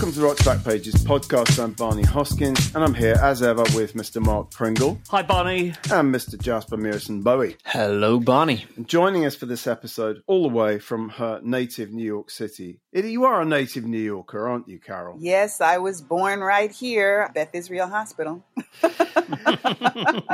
Welcome to the Rock's Backpages podcast. I'm Barney Hoskyns, and I'm here as ever with Mr. Mark Pringle. Hi, Barney. And Mr. Jasper Mearson Bowie. Hello, Barney. joining us for this episode, all the way from her native New York City. You are a native New Yorker, aren't you, Carol? Yes, I was born right here, Beth Israel Hospital.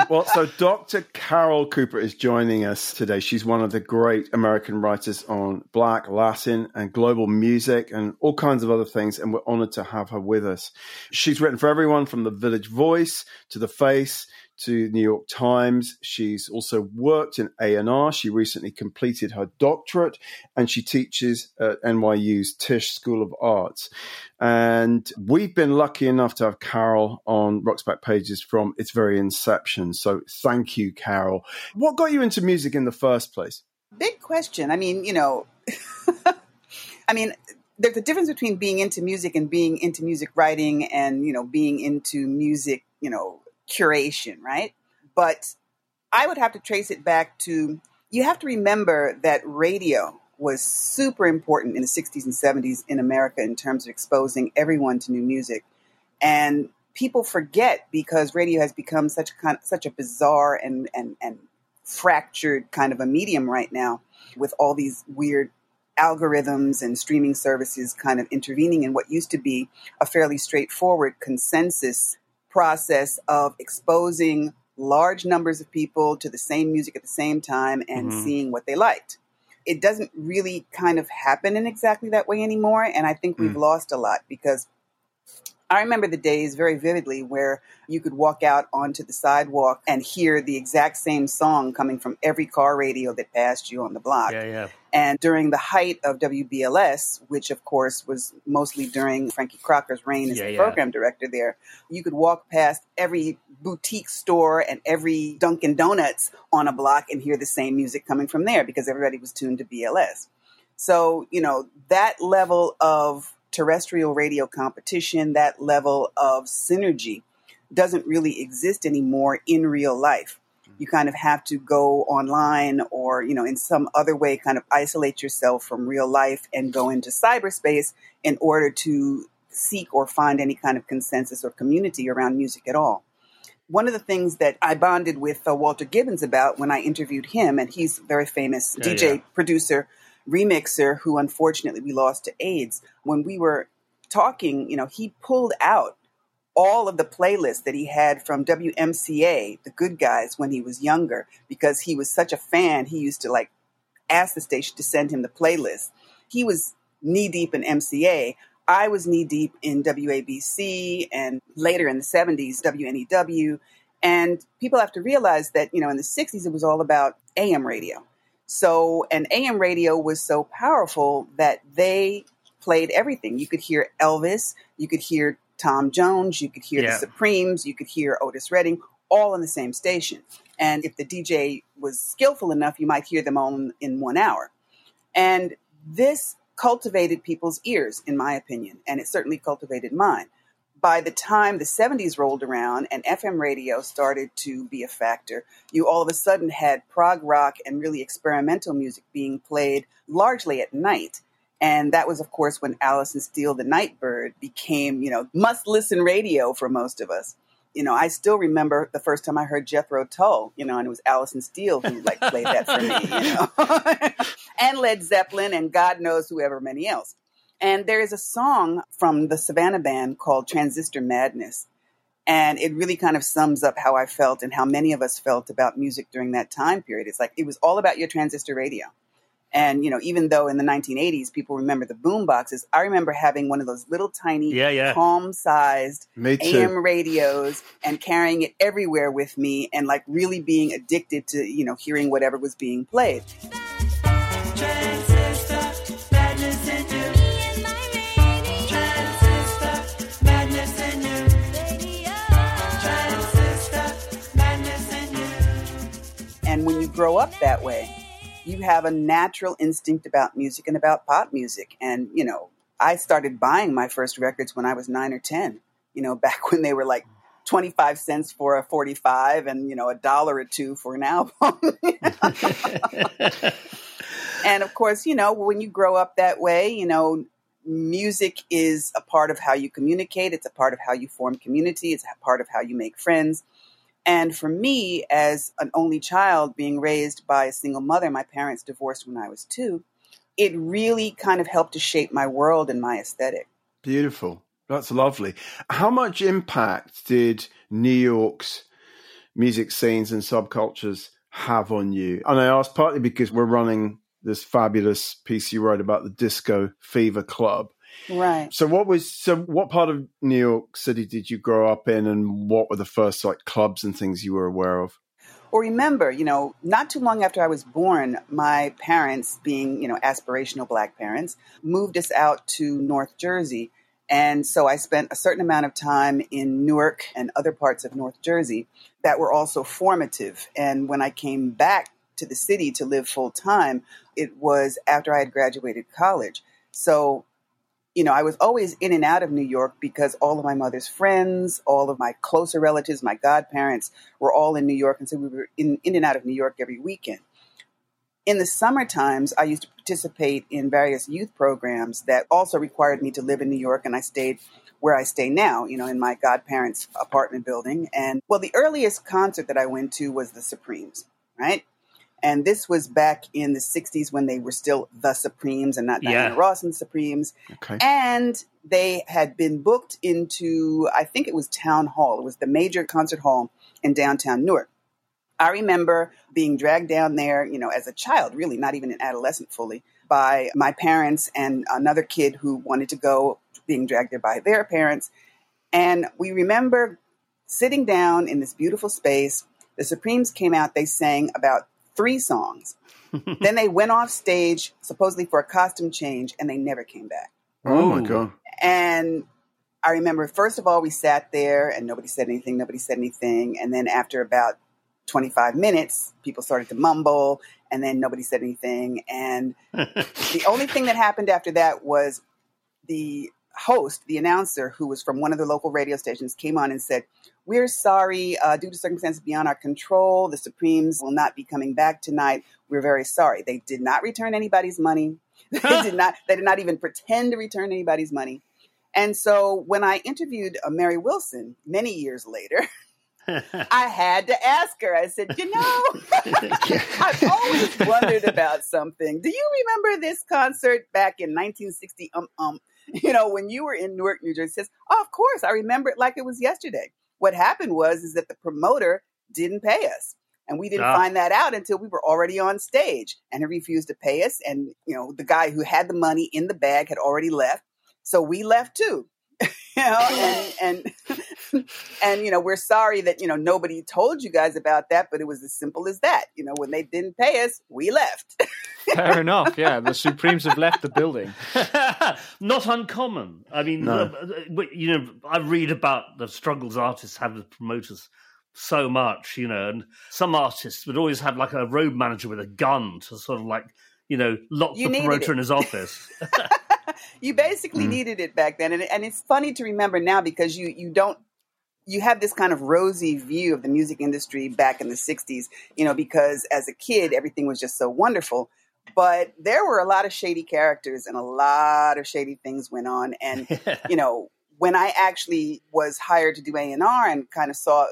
well, so Dr. Carol Cooper is joining us today. She's one of the great American writers on Black, Latin, and global music and all kinds of other things, and we're honored to have her with us. She's written for everyone from The Village Voice to The Face to New York Times. She's also worked in A&R. She recently completed her doctorate and she teaches at NYU's Tisch School of Arts. And we've been lucky enough to have Carol on Rock's Backpages from its very inception. So thank you, Carol. What got you into music in the first place? Big question. I mean, you know, I mean, there's a difference between being into music and being into music writing and, you know, being into music, you know, curation, right? But I would have to trace it back to you have to remember that radio was super important in the 60s and 70s in America in terms of exposing everyone to new music. And people forget because radio has become such a kind, such a bizarre and, and, and fractured kind of a medium right now with all these weird algorithms and streaming services kind of intervening in what used to be a fairly straightforward consensus process of exposing large numbers of people to the same music at the same time and mm-hmm. seeing what they liked. It doesn't really kind of happen in exactly that way anymore. And I think we've mm. lost a lot because I remember the days very vividly where you could walk out onto the sidewalk and hear the exact same song coming from every car radio that passed you on the block. Yeah, yeah. And during the height of WBLS, which of course was mostly during Frankie Crocker's reign as yeah, the yeah. program director there, you could walk past every boutique store and every Dunkin' Donuts on a block and hear the same music coming from there because everybody was tuned to BLS. So, you know, that level of terrestrial radio competition, that level of synergy doesn't really exist anymore in real life. Mm-hmm. You kind of have to go online or, you know, in some other way kind of isolate yourself from real life and go into cyberspace in order to seek or find any kind of consensus or community around music at all. One of the things that I bonded with uh, Walter Gibbons about when I interviewed him, and he's a very famous yeah, DJ yeah. producer remixer who unfortunately we lost to AIDS. When we were talking, you know, he pulled out all of the playlists that he had from WMCA, the good guys, when he was younger, because he was such a fan. He used to like ask the station to send him the playlist. He was knee deep in MCA. I was knee deep in WABC and later in the 70s, WNEW. And people have to realize that, you know, in the 60s, it was all about AM radio. So, an AM radio was so powerful that they played everything. You could hear Elvis, you could hear Tom Jones, you could hear yeah. the Supremes, you could hear Otis Redding, all on the same station. And if the DJ was skillful enough, you might hear them all in one hour. And this cultivated people's ears, in my opinion, and it certainly cultivated mine by the time the 70s rolled around and FM radio started to be a factor, you all of a sudden had prog rock and really experimental music being played largely at night. And that was, of course, when Alison Steele, the Nightbird, became, you know, must listen radio for most of us. You know, I still remember the first time I heard Jethro Tull, you know, and it was Alison Steele who like played that for me, you know, and Led Zeppelin and God knows whoever many else. And there is a song from the Savannah Band called Transistor Madness. And it really kind of sums up how I felt and how many of us felt about music during that time period. It's like it was all about your transistor radio. And, you know, even though in the 1980s people remember the boom boxes, I remember having one of those little tiny, yeah, yeah. palm sized AM radios and carrying it everywhere with me and like really being addicted to, you know, hearing whatever was being played. Grow up that way, you have a natural instinct about music and about pop music. And, you know, I started buying my first records when I was nine or 10, you know, back when they were like 25 cents for a 45 and, you know, a dollar or two for an album. and of course, you know, when you grow up that way, you know, music is a part of how you communicate, it's a part of how you form community, it's a part of how you make friends. And for me, as an only child being raised by a single mother, my parents divorced when I was two, it really kind of helped to shape my world and my aesthetic. Beautiful. That's lovely. How much impact did New York's music scenes and subcultures have on you? And I ask partly because we're running this fabulous piece you wrote about the Disco Fever Club. Right. So what was so what part of New York City did you grow up in and what were the first like clubs and things you were aware of? Well, remember, you know, not too long after I was born, my parents, being, you know, aspirational black parents, moved us out to North Jersey. And so I spent a certain amount of time in Newark and other parts of North Jersey that were also formative. And when I came back to the city to live full time, it was after I had graduated college. So, you know, I was always in and out of New York because all of my mother's friends, all of my closer relatives, my godparents were all in New York. And so we were in, in and out of New York every weekend. In the summer times, I used to participate in various youth programs that also required me to live in New York, and I stayed where I stay now, you know, in my godparents' apartment building. And well, the earliest concert that I went to was the Supremes, right? And this was back in the 60s when they were still the Supremes and not yeah. Diana Ross and the Supremes. Okay. And they had been booked into, I think it was Town Hall. It was the major concert hall in downtown Newark. I remember being dragged down there, you know, as a child, really, not even an adolescent fully, by my parents and another kid who wanted to go, being dragged there by their parents. And we remember sitting down in this beautiful space. The Supremes came out, they sang about three songs. then they went off stage, supposedly for a costume change, and they never came back. Oh my God. And I remember, first of all, we sat there and nobody said anything, nobody said anything. And then after about 25 minutes, people started to mumble, and then nobody said anything. And the only thing that happened after that was the host, the announcer, who was from one of the local radio stations, came on and said, We're sorry, uh, due to circumstances beyond our control, the Supremes will not be coming back tonight. We're very sorry. They did not return anybody's money. they did not. They did not even pretend to return anybody's money. And so when I interviewed uh, Mary Wilson many years later, I had to ask her. I said, you know, I've always wondered about something. Do you remember this concert back in 1960? Um, um, you know, when you were in Newark, New Jersey, says, oh, of course, I remember it like it was yesterday. What happened was is that the promoter didn't pay us. And we didn't ah. find that out until we were already on stage and he refused to pay us. And, you know, the guy who had the money in the bag had already left. So we left too. you know, and and and you know, we're sorry that you know nobody told you guys about that, but it was as simple as that. You know, when they didn't pay us, we left. Fair enough. Yeah, the Supremes have left the building. Not uncommon. I mean, no. uh, you know, I read about the struggles artists have with promoters so much, you know, and some artists would always have like a road manager with a gun to sort of like, you know, lock you the promoter in his office you basically mm. needed it back then, and, and it's funny to remember now because you you don't you have this kind of rosy view of the music industry back in the 60s, you know, because as a kid, everything was just so wonderful. But there were a lot of shady characters and a lot of shady things went on. And, you know, when I actually was hired to do A&R and kind of saw,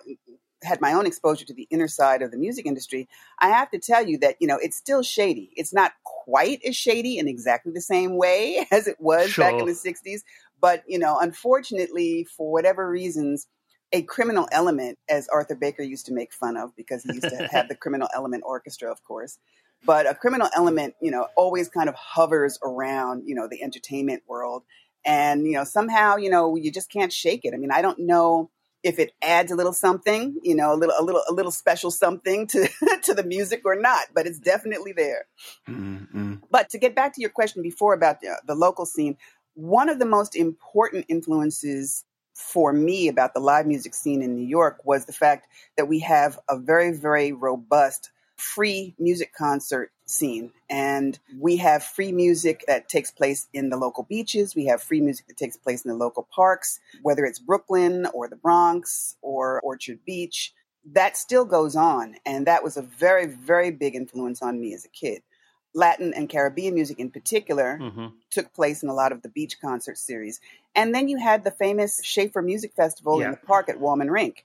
had my own exposure to the inner side of the music industry, I have to tell you that, you know, it's still shady. It's not quite as shady in exactly the same way as it was sure. back in the 60s. But, you know, unfortunately, for whatever reasons, a criminal element, as Arthur Baker used to make fun of, because he used to have the criminal element orchestra, of course. But a criminal element, you know, always kind of hovers around, you know, the entertainment world. And, you know, somehow, you know, you just can't shake it. I mean, I don't know if it adds a little something, you know, a little, a little, a little special something to to the music or not, but it's definitely there. Mm-hmm. But to get back to your question before about the, the local scene, one of the most important influences for me about the live music scene in New York was the fact that we have a very, very robust free music concert scene. And we have free music that takes place in the local beaches. We have free music that takes place in the local parks, whether it's Brooklyn or the Bronx or Orchard Beach. That still goes on. And that was a very, very big influence on me as a kid. Latin and Caribbean music in particular mm-hmm. took place in a lot of the beach concert series. And then you had the famous Schaefer Music Festival yeah. in the park at Wollman Rink.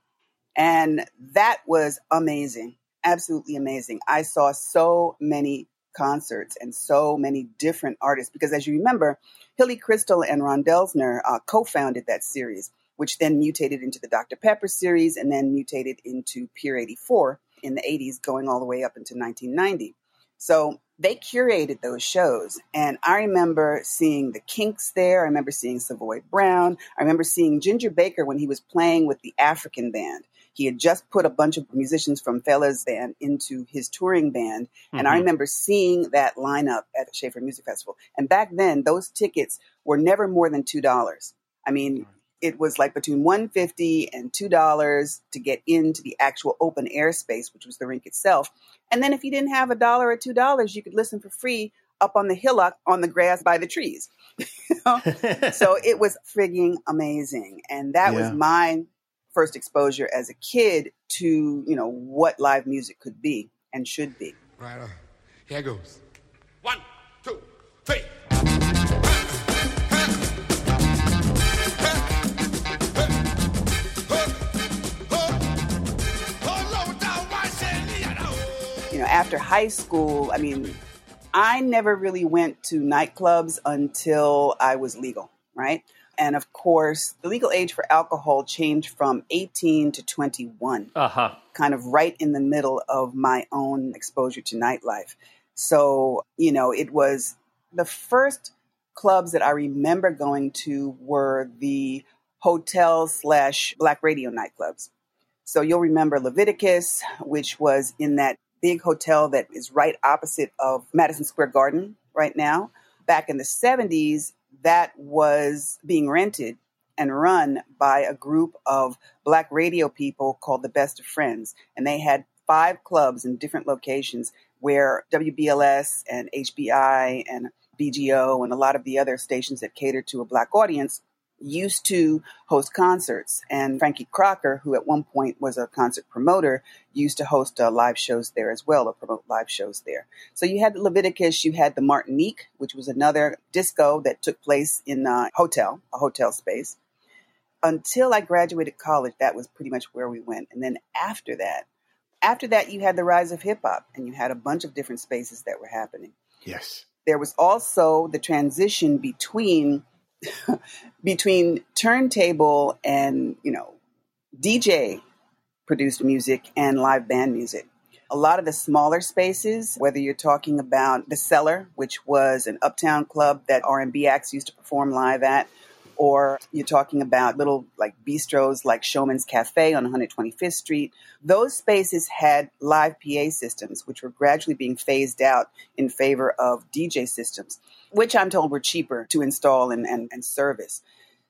And that was amazing, absolutely amazing. I saw so many concerts and so many different artists because, as you remember, Hilly Kristal and Ron Delsener uh, co founded that series, which then mutated into the Dr. Pepper series and then mutated into Pier 84 in the 80s, going all the way up into 1990. So they curated those shows. And I remember seeing the Kinks there. I remember seeing Savoy Brown. I remember seeing Ginger Baker when he was playing with the African band. He had just put a bunch of musicians from Fela's band into his touring band. And mm-hmm. I remember seeing that lineup at the Schaefer Music Festival. And back then, those tickets were never more than $2. I mean, it was like between 150 and $2 to get into the actual open air space, which was the rink itself. And then if you didn't have a dollar or two dollars, you could listen for free up on the hillock on the grass by the trees. so it was frigging amazing. And that yeah. was my first exposure as a kid to, you know, what live music could be and should be. Right on. Here goes. One, two, three. You know, after high school, I mean, I never really went to nightclubs until I was legal, right? And of course, the legal age for alcohol changed from 18 to 21, uh-huh. kind of right in the middle of my own exposure to nightlife. So, you know, it was the first clubs that I remember going to were the hotel slash black radio nightclubs. So you'll remember Leviticus, which was in that big hotel that is right opposite of Madison Square Garden right now. Back in the 70s, that was being rented and run by a group of black radio people called the Best of Friends. And they had five clubs in different locations where WBLS and HBI and BGO and a lot of the other stations that catered to a black audience used to host concerts. And Frankie Crocker, who at one point was a concert promoter, used to host uh, live shows there as well, or promote live shows there. So you had Leviticus, you had the Martinique, which was another disco that took place in a hotel, a hotel space. Until I graduated college, that was pretty much where we went. And then after that, after that, you had the rise of hip hop, and you had a bunch of different spaces that were happening. Yes. There was also the transition between between turntable and, you know, DJ produced music and live band music. A lot of the smaller spaces, whether you're talking about the Cellar, which was an uptown club that R&B acts used to perform live at, or you're talking about little like bistros like Showman's Cafe on 125th Street. Those spaces had live PA systems, which were gradually being phased out in favor of DJ systems, which I'm told were cheaper to install and, and, and service.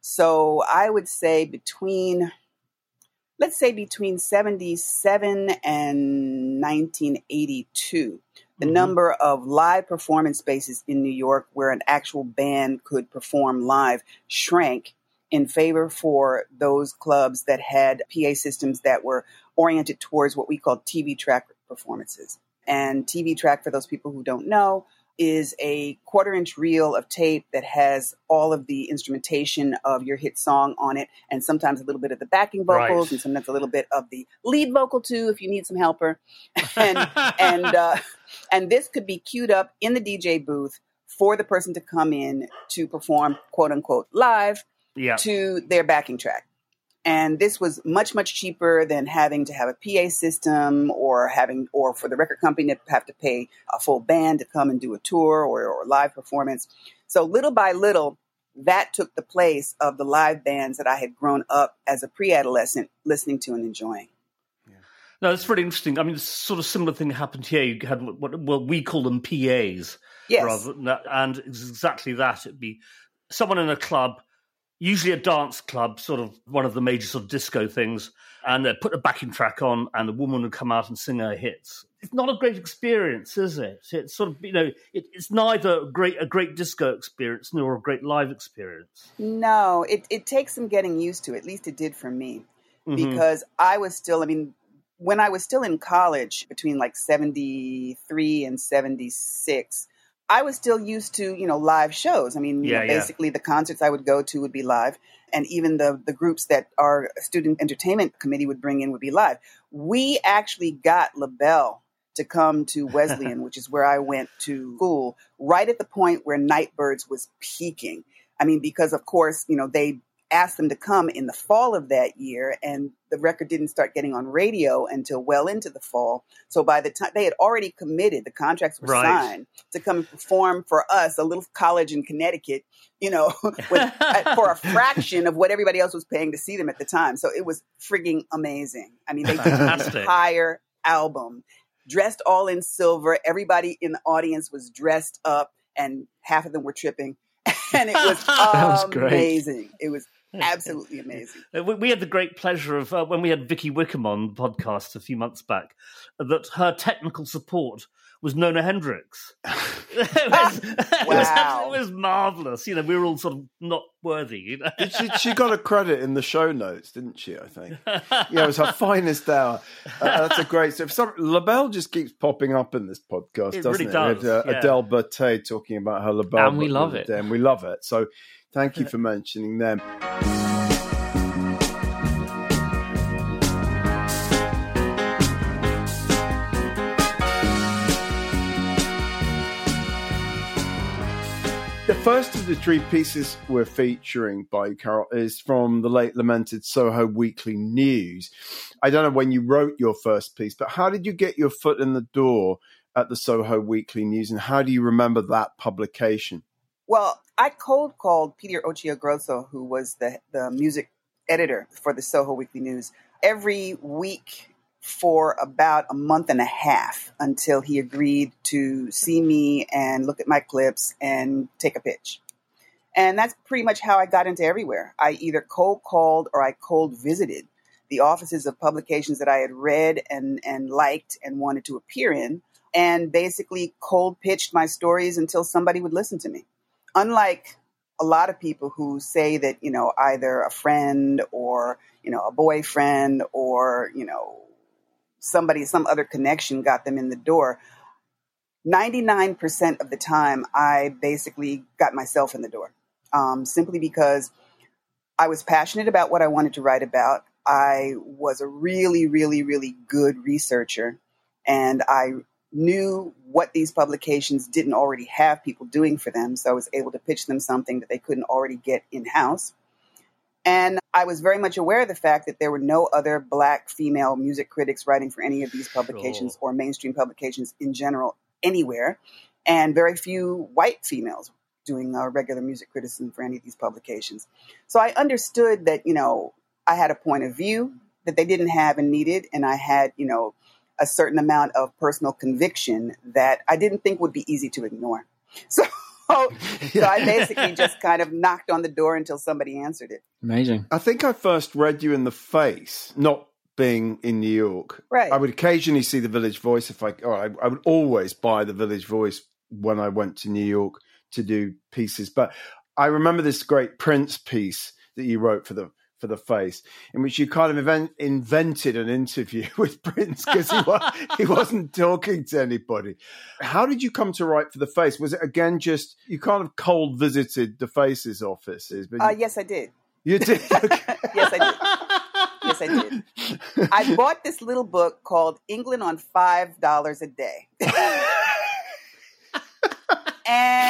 So I would say between, let's say between 77 and 1982 the mm-hmm. number of live performance spaces in New York where an actual band could perform live shrank in favor for those clubs that had PA systems that were oriented towards what we call TV track performances. And TV track, for those people who don't know, is a quarter inch reel of tape that has all of the instrumentation of your hit song on it, and sometimes a little bit of the backing vocals, right. and sometimes a little bit of the lead vocal too, if you need some helper. And and uh, and this could be queued up in the DJ booth for the person to come in to perform quote unquote live yeah. to their backing track. And this was much, much cheaper than having to have a PA system or having, or for the record company to have to pay a full band to come and do a tour or, or live performance. So little by little, that took the place of the live bands that I had grown up as a pre adolescent listening to and enjoying. Yeah. No, it's really interesting. I mean, sort of similar thing happened here. You had what well we call them PAs, yes, rather, than, and it's exactly that. It'd be someone in a club usually a dance club, sort of one of the major sort of disco things, and they put a backing track on, and the woman would come out and sing her hits. It's not a great experience, is it? It's sort of you know, it, it's neither a great a great disco experience nor a great live experience. No, it it takes some getting used to. At least it did for me, mm-hmm. because I was still. I mean, when I was still in college, between like 73 and 76, I was still used to, you know, live shows. I mean, yeah, you know, basically yeah. the concerts I would go to would be live. And even the, the groups that our student entertainment committee would bring in would be live. We actually got LaBelle to come to Wesleyan, which is where I went to school, right at the point where Nightbirds was peaking. I mean, because of course, you know, they asked them to come in the fall of that year, and the record didn't start getting on radio until well into the fall. So by the time they had already committed, the contracts were right. signed to come and perform for us, a little college in Connecticut, you know, with, for a fraction of what everybody else was paying to see them at the time. So it was frigging amazing. I mean, they did an entire album dressed all in silver. Everybody in the audience was dressed up, and half of them were tripping. and it was amazing. It was absolutely amazing. We had the great pleasure of uh, when we had Vicky Wickham on the podcast a few months back that her technical support was Nona Hendryx. it, was, wow. it, was, it was marvelous. You know, we were all sort of not worthy. You know? she, she, got a credit in the show notes, didn't she? I think. Yeah, it was her finest hour. Uh, that's a great. So, some, LaBelle just keeps popping up in this podcast, it doesn't really it? Does, uh, yeah. Adele Bertei talking about her LaBelle, and we love it, and we love it. So, thank you for mentioning them. The first of the three pieces we're featuring by Carol is from the late lamented Soho Weekly News. I don't know when you wrote your first piece, but how did you get your foot in the door at the Soho Weekly News and how do you remember that publication? Well, I cold called Peter Occhiogrosso, who was the, the music editor for the Soho Weekly News, every week for about a month and a half until he agreed to see me and look at my clips and take a pitch. And that's pretty much how I got into everywhere. I either cold called or I cold visited the offices of publications that I had read and, and liked and wanted to appear in, and basically cold pitched my stories until somebody would listen to me. Unlike a lot of people who say that, you know, either a friend or, you know, a boyfriend or, you know, somebody, some other connection got them in the door. 99% of the time, I basically got myself in the door um, simply because I was passionate about what I wanted to write about. I was a really, really, really good researcher, and I knew what these publications didn't already have people doing for them. So I was able to pitch them something that they couldn't already get in house. And I was very much aware of the fact that there were no other black female music critics writing for any of these publications sure. or mainstream publications in general anywhere, and very few white females doing uh, regular music criticism for any of these publications. So I understood that, you know, I had a point of view that they didn't have and needed, and I had, you know, a certain amount of personal conviction that I didn't think would be easy to ignore. So so, so I basically just kind of knocked on the door until somebody answered it. Amazing. I think I first read you in the face, not being in New York. Right. I would occasionally see the Village Voice if I, or I, I would always buy the Village Voice when I went to New York to do pieces. But I remember this great Prince piece that you wrote for the for the face, in which you kind of event, invented an interview with Prince because he, was, he wasn't talking to anybody. How did you come to write for the face? Was it again just you kind of cold visited the face's offices? But uh, yes, I did. You did. Okay. yes, I did. Yes, I did. I bought this little book called England on Five Dollars a Day. and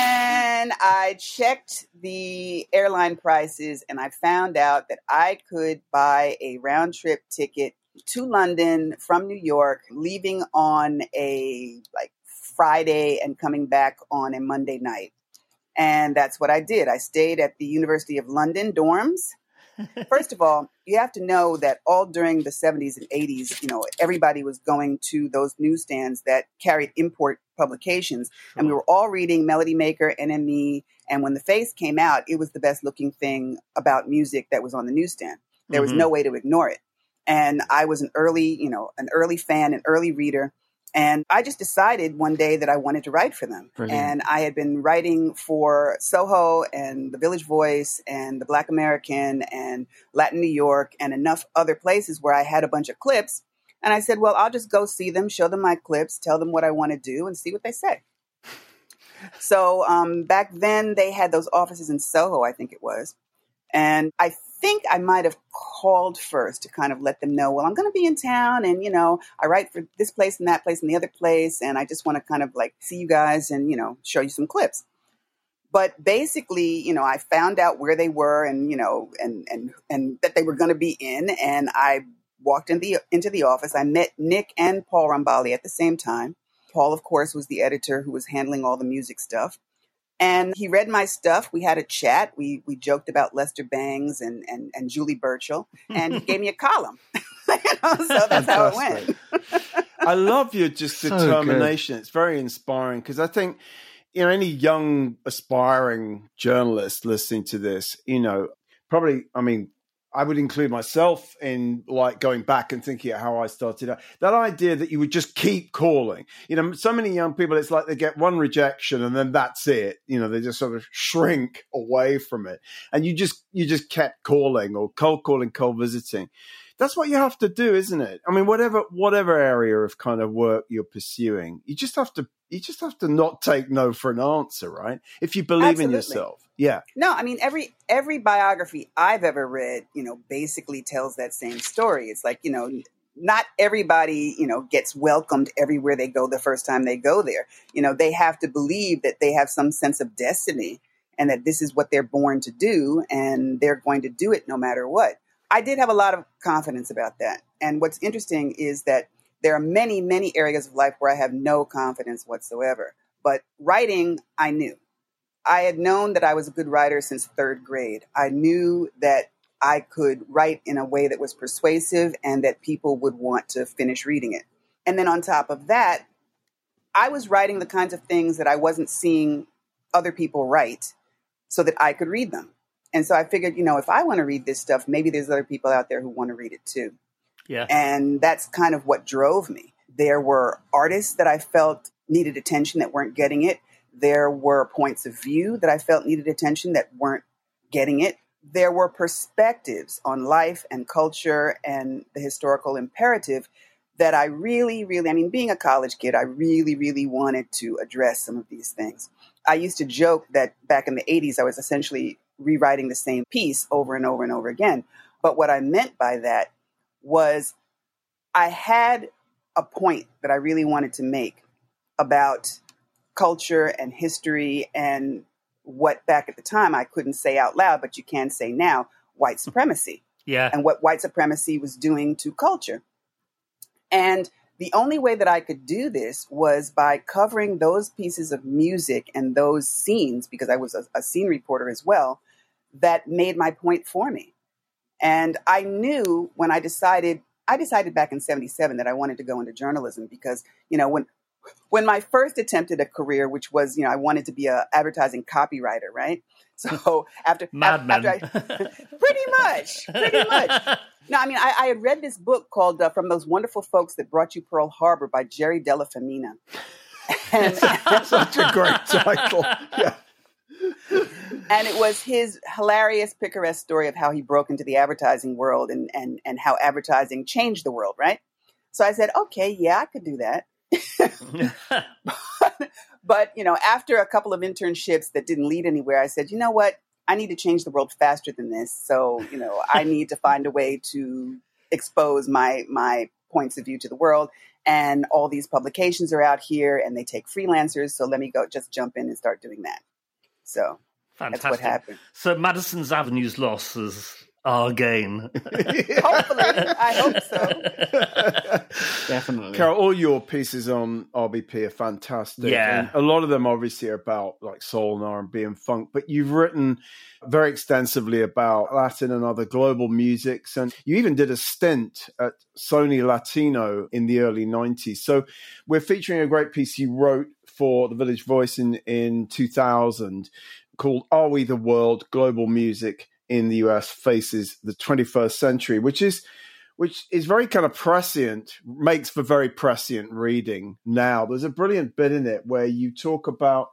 I checked the airline prices and I found out that I could buy a round trip ticket to London from New York, leaving on a like Friday and coming back on a Monday night. And that's what I did. I stayed at the University of London dorms First of all, you have to know that all during the 70s and 80s, you know, everybody was going to those newsstands that carried import publications. Sure. And we were all reading Melody Maker, NME. And when The Face came out, it was the best looking thing about music that was on the newsstand. There was mm-hmm. no way to ignore it. And I was an early, you know, an early fan, an early reader. And I just decided one day that I wanted to write for them. Brilliant. And I had been writing for Soho and the Village Voice and the Black American and Latin New York and enough other places where I had a bunch of clips And I said, well, I'll just go see them, show them my clips, tell them what I want to do, and see what they say. so um, back then, they had those offices in Soho, I think it was. And I think I might have called first to kind of let them know, well, I'm going to be in town and, you know, I write for this place and that place and the other place. And I just want to kind of like see you guys and, you know, show you some clips. But basically, you know, I found out where they were and, you know, and, and, and that they were going to be in. And I walked in the, into the office. I met Nick and Paul Rambali at the same time. Paul, of course, was the editor who was handling all the music stuff. And he read my stuff. We had a chat. We we joked about Lester Bangs and and, and Julie Burchill, and he gave me a column. you know, so that's how it went. I love your just determination. It's very inspiring because I think you know any young aspiring journalist listening to this, you know, probably I mean I would include myself in like going back and thinking how I started out. That idea that you would just keep calling. You know, so many young people, it's like they get one rejection and then that's it. You know, they just sort of shrink away from it. And you just you just kept calling or cold calling, cold visiting. That's what you have to do, isn't it? I mean, whatever whatever area of kind of work you're pursuing, you just have to you just have to not take no for an answer, right? If you believe Absolutely. in yourself. Yeah. No, I mean every every biography I've ever read, you know, basically tells that same story. It's like, you know, not everybody, you know, gets welcomed everywhere they go the first time they go there. You know, they have to believe that they have some sense of destiny and that this is what they're born to do and they're going to do it no matter what. I did have a lot of confidence about that. And what's interesting is that there are many, many areas of life where I have no confidence whatsoever. But writing, I knew. I had known that I was a good writer since third grade. I knew that I could write in a way that was persuasive and that people would want to finish reading it. And then on top of that, I was writing the kinds of things that I wasn't seeing other people write so that I could read them. And so I figured, you know, if I want to read this stuff, maybe there's other people out there who want to read it too. Yeah. And that's kind of what drove me. There were artists that I felt needed attention that weren't getting it. There were points of view that I felt needed attention that weren't getting it. There were perspectives on life and culture and the historical imperative that I really, really, I mean, being a college kid, I really, really wanted to address some of these things. I used to joke that back in the 80s, I was essentially rewriting the same piece over and over and over again. But what I meant by that was I had a point that I really wanted to make about culture and history and what back at the time I couldn't say out loud, but you can say now white supremacy. Yeah. And what white supremacy was doing to culture. And the only way that I could do this was by covering those pieces of music and those scenes, because I was a, a scene reporter as well, that made my point for me. And I knew when I decided, I decided back in 77 that I wanted to go into journalism because, you know, when, when my first attempt at a career, which was, you know, I wanted to be a advertising copywriter, right? So after, Madman. after I, pretty much, pretty much. No, I mean, I, I had read this book called uh, "From Those Wonderful Folks That Brought You Pearl Harbor" by Jerry Della Femina. And, Such a great title. Yeah and it was his hilarious picaresque story of how he broke into the advertising world and, and, and how advertising changed the world, right? So I said, okay, yeah, I could do that. but, but, you know, after a couple of internships that didn't lead anywhere, I said, you know what? I need to change the world faster than this. So, you know, I need to find a way to expose my my points of view to the world. And all these publications are out here and they take freelancers. So let me go just jump in and start doing that. So Fantastic. that's what happened. So Madison's Avenue's loss is our gain. Hopefully, I hope so. Definitely, Carol. All your pieces on RBP are fantastic. Yeah, and a lot of them obviously are about like soul and R and B and funk, but you've written very extensively about Latin and other global musics, and you even did a stint at Sony Latino in the early '90s. So we're featuring a great piece you wrote for the Village Voice in in 2000 called "Are We the World? Global Music." in the US faces the 21st century, which is which is very kind of prescient, makes for very prescient reading now. There's a brilliant bit in it where you talk about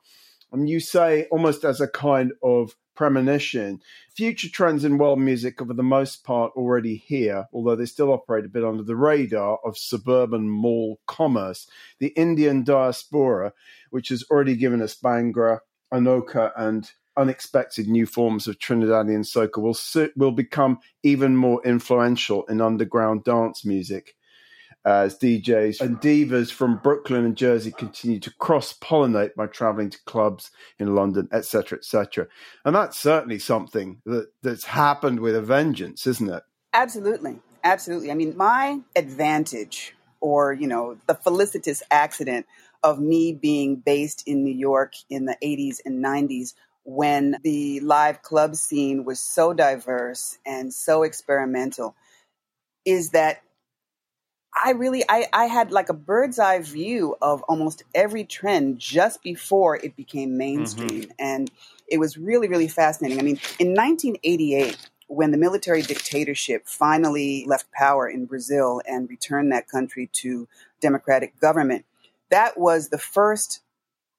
and you say almost as a kind of premonition. Future trends in world music are for the most part already here, although they still operate a bit under the radar of suburban mall commerce. The Indian diaspora, which has already given us Bhangra, Anokha, and unexpected new forms of Trinidadian soca, will, will become even more influential in underground dance music as DJs and divas from Brooklyn and Jersey continue to cross pollinate by traveling to clubs in London, etc., etc. And that's certainly something that, that's happened with a vengeance, isn't it? Absolutely. Absolutely. I mean, my advantage or, you know, the felicitous accident of me being based in New York in the 80s and 90s when the live club scene was so diverse and so experimental is that I really I, I had like a bird's eye view of almost every trend just before it became mainstream. Mm-hmm. And it was really, really fascinating. I mean, in 1988, when the military dictatorship finally left power in Brazil and returned that country to democratic government, that was the first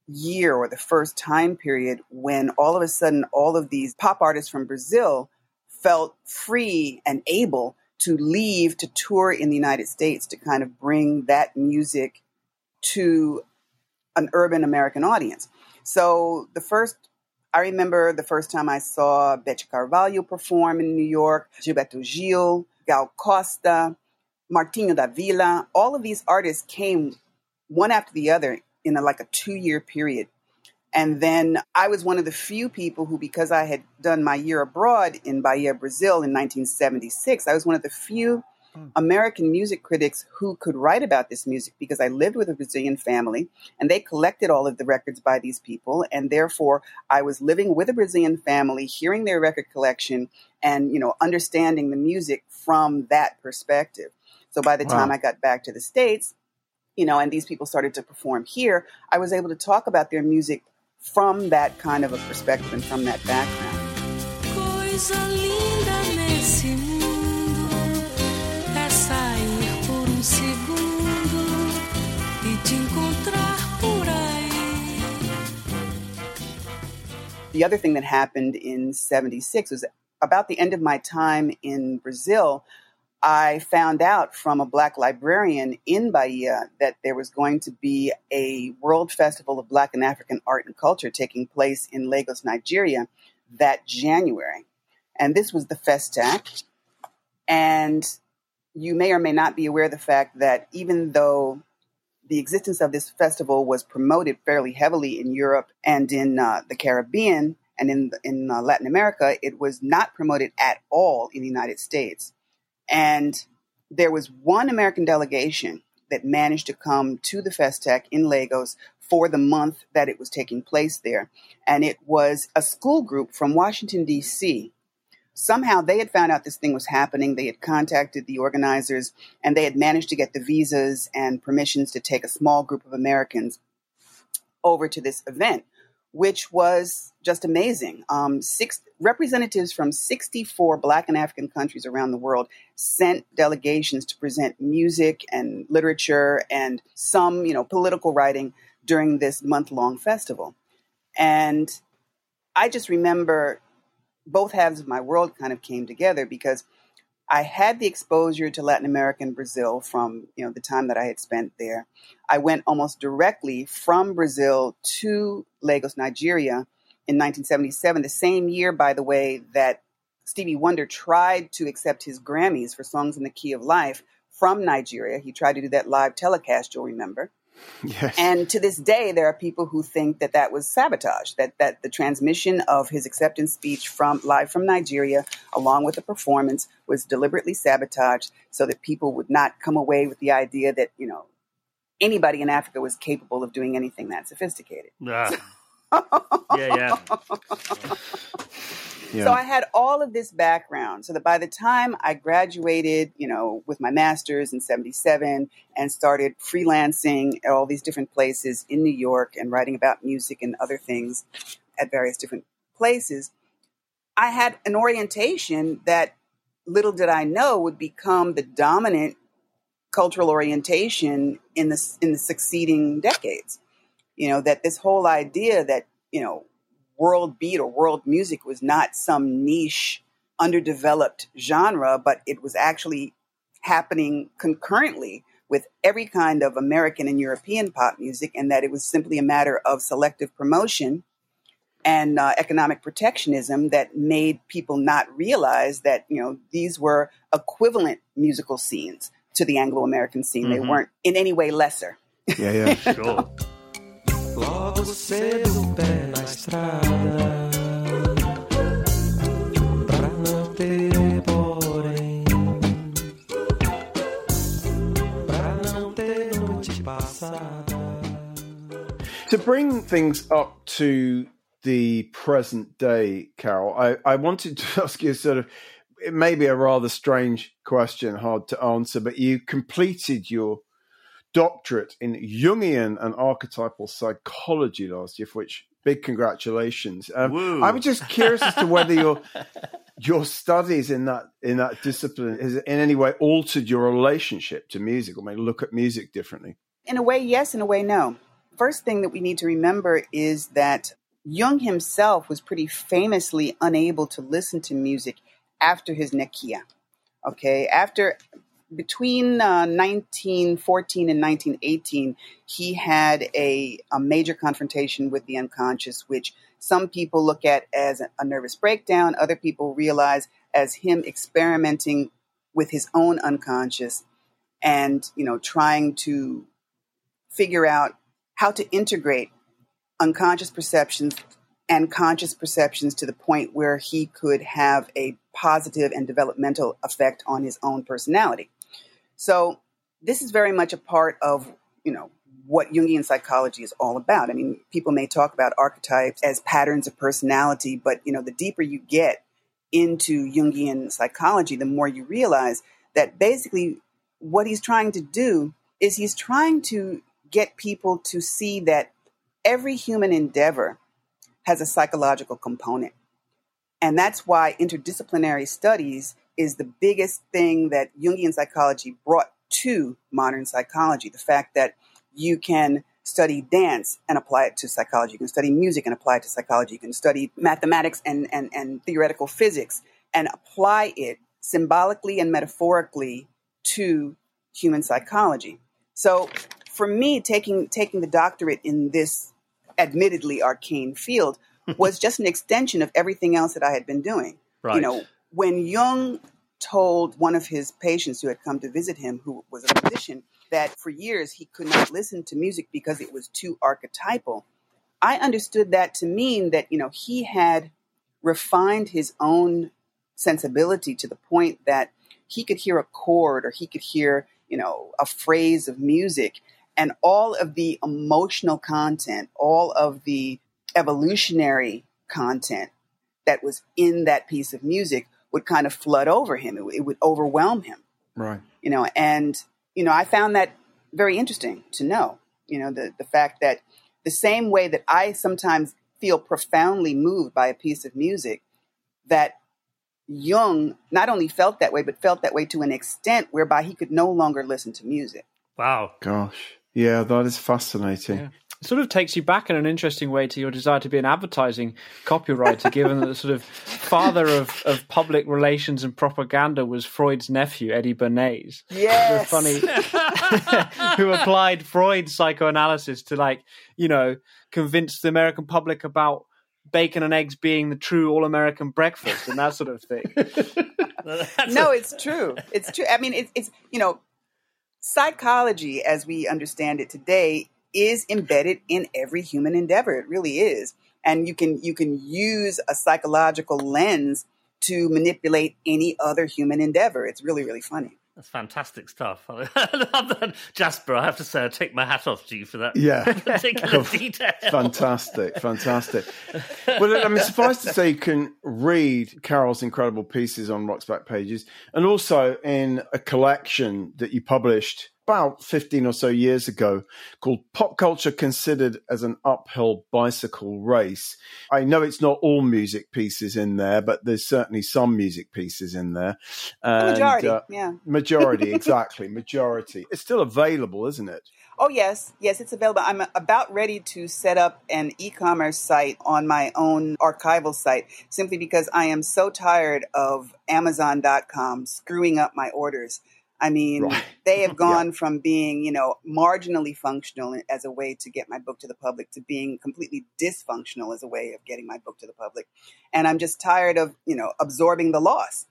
year or the first time period when all of a sudden all of these pop artists from Brazil felt free and able to leave to tour in the United States to kind of bring that music to an urban American audience. So the first, I remember the first time I saw Beth Carvalho perform in New York, Gilberto Gil, Gal Costa, Martinho da Vila. All of these artists came one after the other in a, like a two year period and then I was one of the few people who, because I had done my year abroad in Bahia, Brazil in 1976, I was one of the few hmm. American music critics who could write about this music because I lived with a Brazilian family and they collected all of the records by these people. And therefore, I was living with a Brazilian family, hearing their record collection and, you know, understanding the music from that perspective. So by the wow. time I got back to the States, you know, and these people started to perform here, I was able to talk about their music from that kind of a perspective and from that background. The other thing that happened in 76 was about the end of my time in Brazil. I found out from a black librarian in Bahia that there was going to be a World Festival of Black and African Art and Culture taking place in Lagos, Nigeria that January. And this was the Festac. And you may or may not be aware of the fact that even though the existence of this festival was promoted fairly heavily in Europe and in uh, the Caribbean and in, in uh, Latin America, it was not promoted at all in the United States. And there was one American delegation that managed to come to the Festac in Lagos for the month that it was taking place there. And it was a school group from Washington, D.C. Somehow they had found out this thing was happening. They had contacted the organizers and they had managed to get the visas and permissions to take a small group of Americans over to this event which was just amazing. Um, six representatives from 64 Black and African countries around the world sent delegations to present music and literature and some, you know, political writing during this month-long festival. And I just remember both halves of my world kind of came together because I had the exposure to Latin America and Brazil from you know the time that I had spent there. I went almost directly from Brazil to Lagos, Nigeria, in 1977. The same year, by the way, that Stevie Wonder tried to accept his Grammys for songs in the key of life from Nigeria. He tried to do that live telecast. You'll remember. Yes. And to this day, there are people who think that that was sabotage, that, that the transmission of his acceptance speech from live from Nigeria, along with the performance, was deliberately sabotaged so that people would not come away with the idea that, you know, anybody in Africa was capable of doing anything that sophisticated. Ah. yeah, yeah. Yeah. So I had all of this background so that by the time I graduated, you know, with my master's in 77 and started freelancing at all these different places in New York and writing about music and other things at various different places, I had an orientation that little did I know would become the dominant cultural orientation in the in the succeeding decades. You know, that this whole idea that you know, world beat or world music was not some niche, underdeveloped genre, but it was actually happening concurrently with every kind of American and European pop music, and that it was simply a matter of selective promotion and uh, economic protectionism that made people not realize that you know these were equivalent musical scenes to the Anglo-American scene. Mm-hmm. They weren't in any way lesser. Yeah, yeah, sure. Logo cedo, um pé na estrada. To bring things up to the present day, Carol, I, I wanted to ask you a sort of, it may be a rather strange question, hard to answer, but you completed your doctorate in Jungian and archetypal psychology last year, for which big congratulations. Um, I'm just curious as to whether your your studies in that in that discipline has in any way altered your relationship to music or made you look at music differently. In a way, yes. In a way, no first thing that we need to remember is that Jung himself was pretty famously unable to listen to music after his Nekyia. Okay, after between uh, 1914 and 1918, he had a, a major confrontation with the unconscious, which some people look at as a nervous breakdown, other people realize as him experimenting with his own unconscious and you know trying to figure out how to integrate unconscious perceptions and conscious perceptions to the point where he could have a positive and developmental effect on his own personality. So this is very much a part of, you know, what Jungian psychology is all about. I mean, people may talk about archetypes as patterns of personality, but you know, the deeper you get into Jungian psychology, the more you realize that basically what he's trying to do is he's trying to get people to see that every human endeavor has a psychological component. And that's why interdisciplinary studies is the biggest thing that Jungian psychology brought to modern psychology. The fact that you can study dance and apply it to psychology. You can study music and apply it to psychology. You can study mathematics and, and, and theoretical physics and apply it symbolically and metaphorically to human psychology. So for me, taking taking the doctorate in this admittedly arcane field was just an extension of everything else that I had been doing. Right. You know, when Jung told one of his patients who had come to visit him, who was a musician, that for years he could not listen to music because it was too archetypal. I understood that to mean that, you know, he had refined his own sensibility to the point that he could hear a chord or he could hear, you know, a phrase of music and all of the emotional content, all of the evolutionary content that was in that piece of music would kind of flood over him. It, it, would overwhelm him. Right. You know, and, you know, I found that very interesting to know, you know, the, the fact that the same way that I sometimes feel profoundly moved by a piece of music, that Jung not only felt that way, but felt that way to an extent whereby he could no longer listen to music. Wow. Gosh. Yeah, that is fascinating. Yeah. It sort of takes you back in an interesting way to your desire to be an advertising copywriter, given that the sort of father of, of public relations and propaganda was Freud's nephew, Eddie Bernays. Yes. Funny, who applied Freud's psychoanalysis to, like, you know, convince the American public about bacon and eggs being the true all American breakfast and that sort of thing. no, it's true. It's true. I mean, it's, it's you know, psychology as we understand it today is embedded in every human endeavor. It really is. And you can you can use a psychological lens to manipulate any other human endeavor. It's really, really funny. That's fantastic stuff. I love that. Jasper, I have to say, I take my hat off to you for that yeah. particular detail. Fantastic, fantastic. well, I mean, suffice to say, you can read Carol's incredible pieces on Rock's Backpages and also in a collection that you published about 15 or so years ago called Pop Culture Considered as an Uphill Bicycle Race. I know it's not all music pieces in there, but there's certainly some music pieces in there. And, majority, uh, yeah. Majority, exactly. majority. It's still available, isn't it? Oh, yes. Yes, it's available. I'm about ready to set up an e commerce site on my own archival site simply because I am so tired of Amazon.com screwing up my orders. I mean, right. they have gone yeah. from being, you know, marginally functional as a way to get my book to the public to being completely dysfunctional as a way of getting my book to the public. And I'm just tired of, you know, absorbing the loss.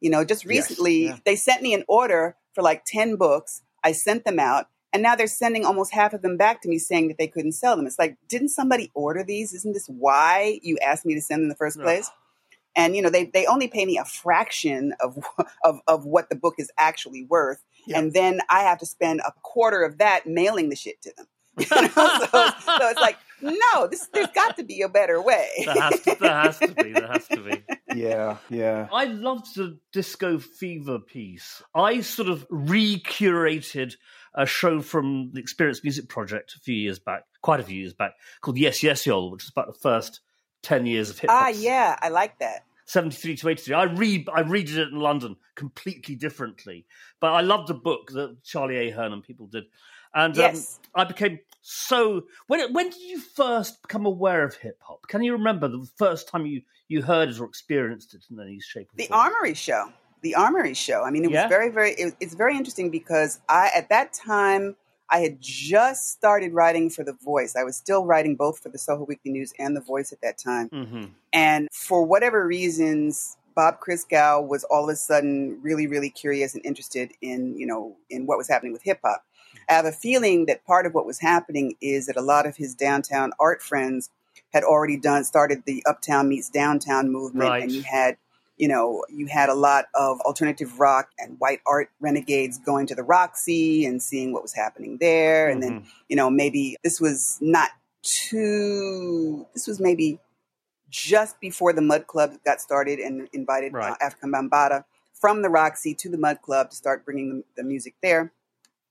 You know, just recently yes. yeah. they sent me an order for like 10 books. I sent them out and now they're sending almost half of them back to me saying that they couldn't sell them. It's like, didn't somebody order these? Isn't this why you asked me to send them in the first place? And you know they, they only pay me a fraction of, of of what the book is actually worth. Yep. and then i have to spend a quarter of that mailing the shit to them. You know? so, so, it's like no this there's got to be a better way. There has, to, there has to be there has to be. Yeah yeah. I loved the disco fever piece. I sort of recurated a show from the experience music project a few years back quite a few years back called yes yes y'all which is about the first 10 years of hip hop. Ah, yeah, I like that. 73 to 83. I read I read it in London completely differently. But I loved the book that Charlie Ahearn and people did. And um, yes. um, I became so when when did you first become aware of hip hop? Can you remember the first time you you heard it or experienced it in any shape? the form? Armory Show. The Armory Show. I mean, it yeah. was very very. It, it's very interesting because I at that time I had just started writing for The Voice. I was still writing both for the Soho Weekly News and The Voice at that time. Mm-hmm. And for whatever reasons, Bob Christgau was all of a sudden really, really curious and interested in, you know, in what was happening with hip hop. I have a feeling that part of what was happening is that a lot of his downtown art friends had already done started the Uptown meets Downtown movement, right. and you had you know, you had a lot of alternative rock and white art renegades going to the Roxy and seeing what was happening there. Mm-hmm. And then, mm-hmm. you know, maybe this was not too, this was maybe just before the Mud Club got started and invited right. uh, Afrika Bambaataa from the Roxy to the Mud Club to start bringing the, the music there.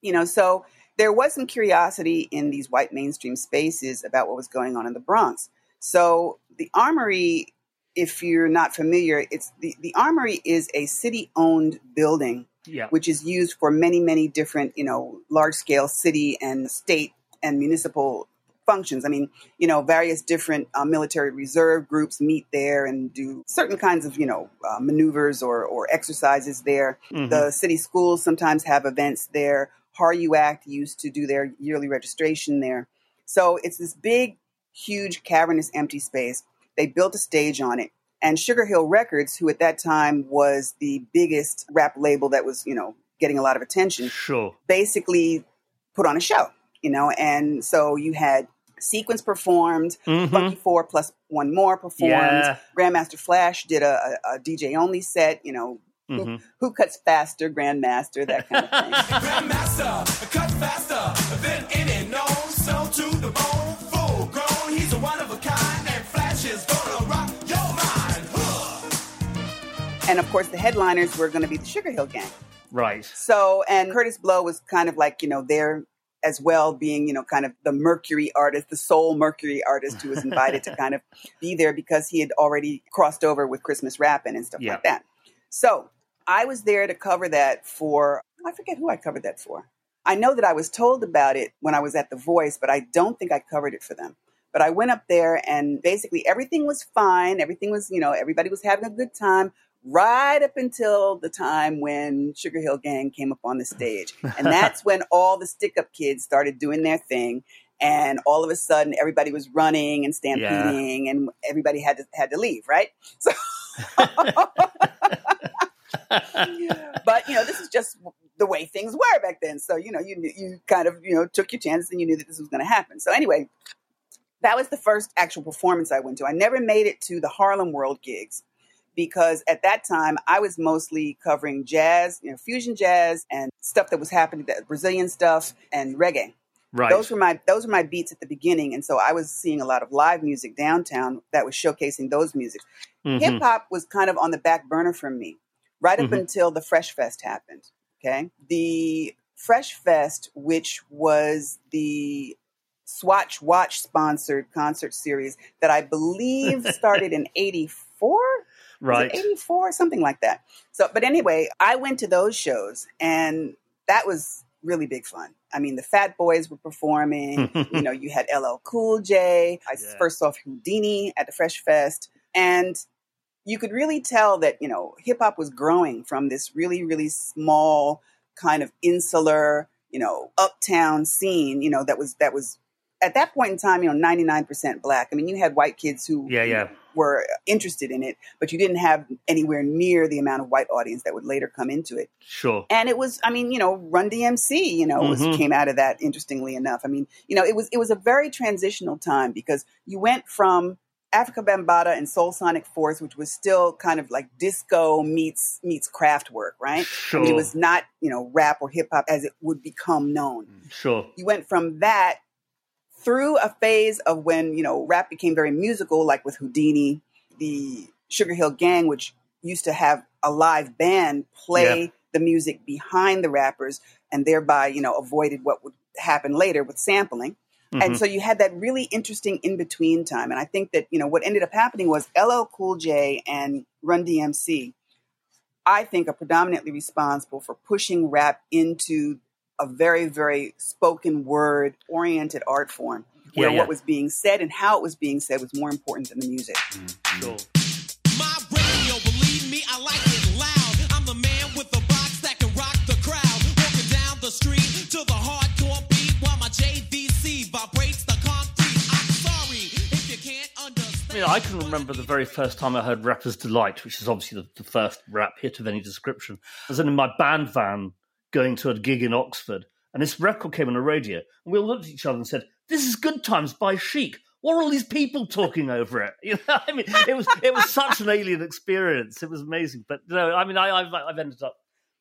You know, so there was some curiosity in these white mainstream spaces about what was going on in the Bronx. So the Armory if you're not familiar, it's the, the armory is a city owned building, yeah. which is used for many, many different, you know, large scale city and state and municipal functions. I mean, you know, various different uh, military reserve groups meet there and do certain kinds of, you know, uh, maneuvers or, or exercises there. Mm-hmm. The city schools sometimes have events there. HARYOU-ACT used to do their yearly registration there. So it's this big, huge, cavernous, empty space they built a stage on it. And Sugar Hill Records, who at that time was the biggest rap label that was, you know, getting a lot of attention, sure. basically put on a show, you know. And so you had Sequence performed, mm-hmm. Funky Four plus one more performed, yeah. Grandmaster Flash did a, a, a DJ only set, you know, Mm-hmm. Who, who, cuts faster, Grandmaster, that kind of thing. Grandmaster, cut faster And of course, the headliners were going to be the Sugar Hill Gang. Right. So, and Kurtis Blow was kind of like, you know, there as well, being, you know, kind of the Mercury artist, the soul Mercury artist who was invited to kind of be there because he had already crossed over with Christmas rapping and stuff yeah. like that. So I was there to cover that for, I forget who I covered that for. I know that I was told about it when I was at The Voice, but I don't think I covered it for them. But I went up there and basically everything was fine. Everything was, you know, everybody was having a good time right up until the time when Sugar Hill Gang came up on the stage. And that's when all the stick up kids started doing their thing. And all of a sudden, everybody was running and stampeding, yeah. and everybody had to had to leave, right? So, but you know, this is just the way things were back then. So you know, you you kind of you know took your chances, and you knew that this was going to happen. So anyway, that was the first actual performance I went to. I never made it to the Harlem World gigs because at that time I was mostly covering jazz, you know, fusion jazz and stuff that was happening, that Brazilian stuff and reggae. Right. Those were my those were my beats at the beginning, and so I was seeing a lot of live music downtown that was showcasing those music. Mm-hmm. Hip hop was kind of on the back burner for me, right up mm-hmm. until the Fresh Fest happened. Okay, the Fresh Fest, which was the Swatch Watch sponsored concert series that I believe started in 84. Right. 84, something like that. So, but anyway, I went to those shows and that was really big fun. I mean, the Fat Boys were performing. you know, you had LL Cool J. I yeah. first saw Whodini at the Fresh Fest. And you could really tell that, you know, hip hop was growing from this really, really small kind of insular, you know, uptown scene, you know, that was, that was at that point in time, you know, 99% black. I mean, you had white kids who yeah, yeah. were interested in it, but you didn't have anywhere near the amount of white audience that would later come into it. Sure. And it was, I mean, you know, Run DMC, you know, mm-hmm. was, came out of that interestingly enough. I mean, you know, it was, it was a very transitional time because you went from Afrika Bambaataa and Soul Sonic Force, which was still kind of like disco meets meets Kraftwerk, right? Sure. I mean, it was not you know rap or hip hop as it would become known. Sure. You went from that through a phase of when you know rap became very musical, like with Whodini, the Sugar Hill Gang, which used to have a live band play yeah. the music behind the rappers, and thereby you know avoided what would happen later with sampling. Mm-hmm. And so you had that really interesting in between time. And I think that, you know, what ended up happening was LL Cool J and Run DMC, I think, are predominantly responsible for pushing rap into a very, very spoken word oriented art form where yeah, yeah. what was being said and how it was being said was more important than the music. Mm-hmm. Sure. My radio, believe me, I like it loud. I'm the man with the box that can rock the crowd. Walking down the street to the hardcore beat while my JVC vibrates the concrete. I'm sorry if you can't understand. I mean, I can remember the very first time I heard Rapper's Delight, which is obviously the, the first rap hit of any description. I was in my band van going to a gig in Oxford, and this record came on the radio, and we all looked at each other and said, "This is Good Times by Chic." What are all these people talking over it? You know, I mean, it was it was such an alien experience. It was amazing, but you know, I mean, I, have I've ended up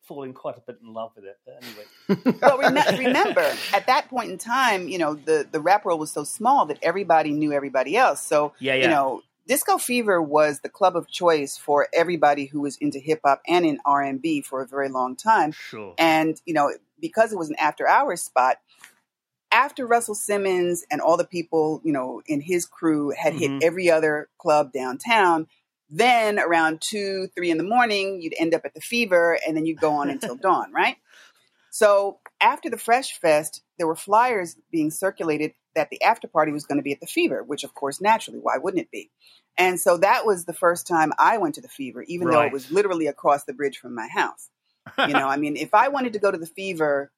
falling quite a bit in love with it. But anyway, well, rem- remember at that point in time, you know, the the rap world was so small that everybody knew everybody else. So yeah, yeah. you know, Disco Fever was the club of choice for everybody who was into hip hop and in R and B for a very long time. Sure. And you know, because it was an after hours spot, after Russell Simmons and all the people you know in his crew had mm-hmm. hit every other club downtown, then around two, three in the morning, you'd end up at the Fever, and then you'd go on until dawn, right? So after the Fresh Fest, there were flyers being circulated that the after party was going to be at the Fever, which of course, naturally, why wouldn't it be? And so that was the first time I went to the Fever, even right. though it was literally across the bridge from my house. you know, I mean, if I wanted to go to the Fever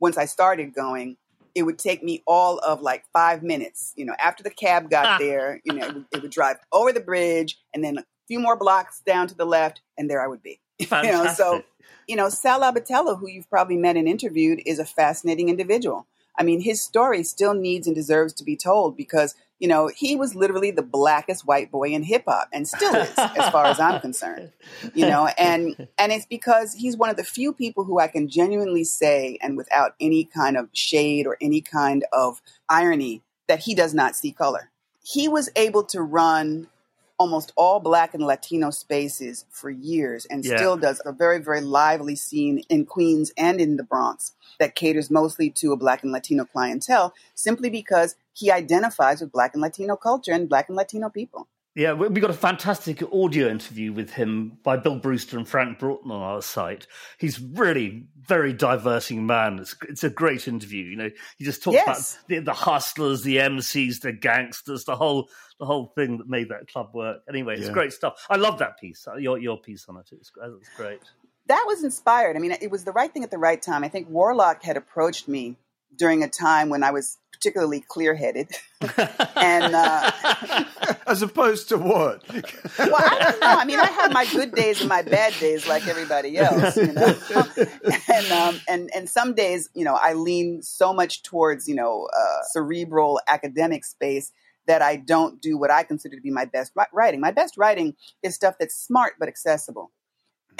once I started going, it would take me all of like five minutes. You know, after the cab got ah. there, you know, it would, it would, drive over the bridge and then a few more blocks down to the left, and there I would be. you know, so you know, Sal Abbatiello, who you've probably met and interviewed, is a fascinating individual. I mean, his story still needs and deserves to be told because, you know, he was literally the blackest white boy in hip hop and still is, as far as I'm concerned. You know, and and it's because he's one of the few people who I can genuinely say and without any kind of shade or any kind of irony that he does not see color. He was able to run almost all black and Latino spaces for years and yeah. still does a very, very lively scene in Queens and in the Bronx that caters mostly to a black and Latino clientele simply because he identifies with black and Latino culture and black and Latino people. Yeah, we got a fantastic audio interview with him by Bill Brewster and Frank Broughton on our site. He's really very diversing man. It's, it's a great interview. You know, he just talks yes. about the, the, hustlers, the MCs, the gangsters, the whole the whole thing that made that club work. Anyway, it's yeah. great stuff. I love that piece. Uh, your your piece on it. It's, it's great. That was inspired. I mean, it was the right thing at the right time. I think Warlock had approached me during a time when I was particularly clear headed. and uh, as opposed to what? well, I don't know. I mean, I have my good days and my bad days, like everybody else, you know. and um, and and some days, you know, I lean so much towards you know uh, cerebral academic space that I don't do what I consider to be my best writing. My best writing is stuff that's smart but accessible.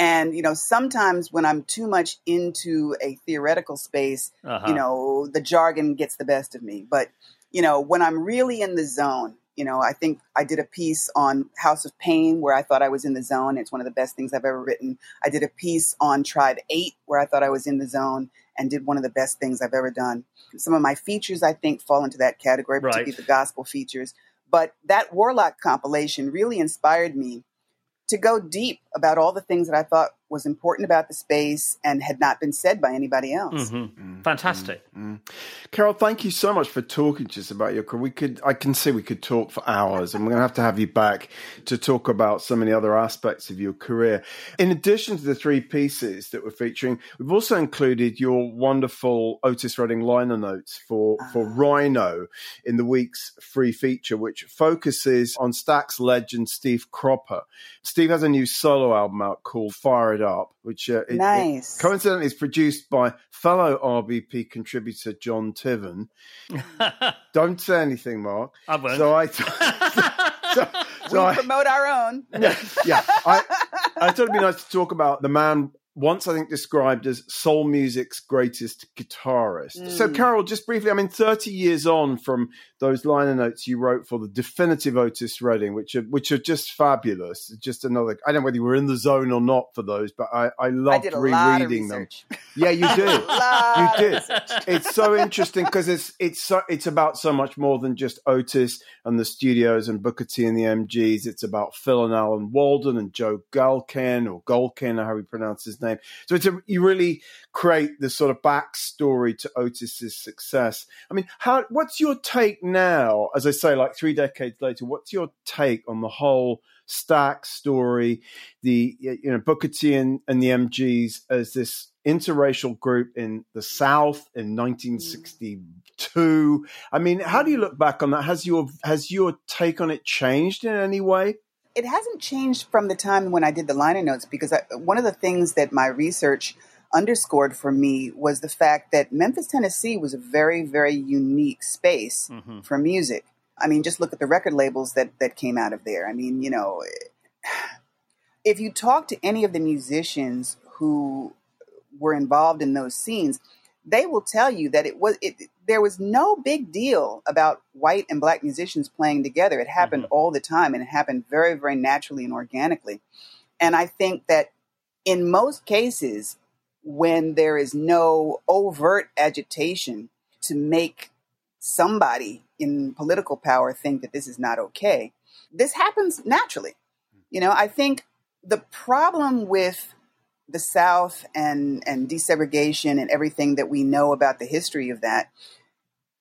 And, you know, sometimes when I'm too much into a theoretical space, uh-huh. you know, the jargon gets the best of me. But, you know, when I'm really in the zone, you know, I think I did a piece on House of Pain where I thought I was in the zone. It's one of the best things I've ever written. I did a piece on Tribe 8 where I thought I was in the zone. and did one of the best things I've ever done. Some of my features, I think, fall into that category, particularly Right. the gospel features. But that Warlock compilation really inspired me to go deep about all the things that I thought was important about the space and had not been said by anybody else. Mhm. Fantastic. Mm-hmm. Carol, thank you so much for talking to us about your career. We could, I can see we could talk for hours, and we're going to have to have you back to talk about so many other aspects of your career. In addition to the three pieces that we're featuring, we've also included your wonderful Otis Redding liner notes for for ah. Rhino in the week's free feature, which focuses on Stax legend Steve Cropper. Steve has a new solo album out called Fire It Up, which uh, it- it- coincidentally is produced by fellow RBP contributor John Tiven. Don't say anything, Mark. I won't. So I, so, we I, promote our own. yeah, I, I thought it'd be nice to talk about the man once I think described as soul music's greatest guitarist. So, Mm. Carol, just briefly, I mean, 30 years on from those liner notes you wrote for the definitive Otis Redding, which are which are just fabulous. Just another, I don't know whether you were in the zone or not for those, but I, I I loved did a lot of rereading them. Yeah, you did. you did. It's so interesting because it's it's so, it's about so much more than just Otis and the studios and Booker T and the MGs. It's about Phil and Alan Walden and Joe Gulkin or Golkin, or how he pronounced his name. So it's a, you really create the sort of backstory to Otis's success. I mean, how what's your take now? As I say, like three decades later, what's your take on the whole? Stax story, the you know Booker T and, and the MGs as this interracial group in the South in 1962. Mm. I mean, how do you look back on that? Has your has your take on it changed in any way? It hasn't changed from the time when I did the liner notes because I, one of the things that my research underscored for me was the fact that Memphis, Tennessee was a very, very unique space Mhm. for music. I mean, just look at the record labels that, that came out of there. I mean, you know, if you talk to any of the musicians who were involved in those scenes, they will tell you that it was it, there was no big deal about white and black musicians playing together. It happened mm-hmm. all the time, and it happened very, very naturally and organically. And I think that in most cases, when there is no overt agitation to make somebody in political power think that this is not okay, this happens naturally. You know, I think the problem with the South and, and desegregation and everything that we know about the history of that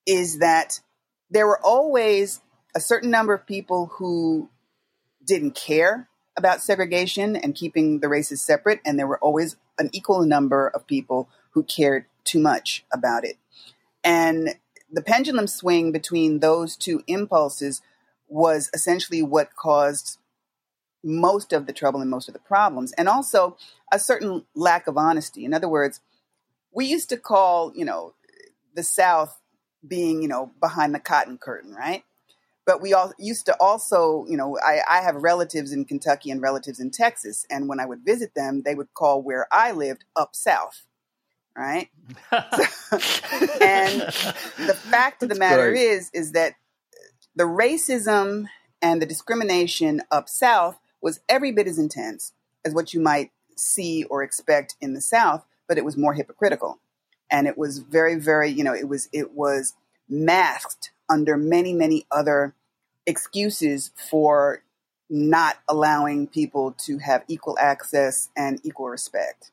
is that there were always a certain number of people who didn't care about segregation and keeping the races separate, and there were always an equal number of people who cared too much about it. And the pendulum swing between those two impulses was essentially what caused most of the trouble and most of the problems, and also a certain lack of honesty. In other words, we used to call, you know, the South being, you know, behind the cotton curtain, right? But we all used to also, you know, I, I have relatives in Kentucky and relatives in Texas, and when I would visit them, they would call where I lived up south, right? and the fact of the That's matter great. is, is that the racism and the discrimination up south was every bit as intense as what you might see or expect in the south, but it was more hypocritical, and it was very, very, you know, it was it was masked under many, many other excuses for not allowing people to have equal access and equal respect.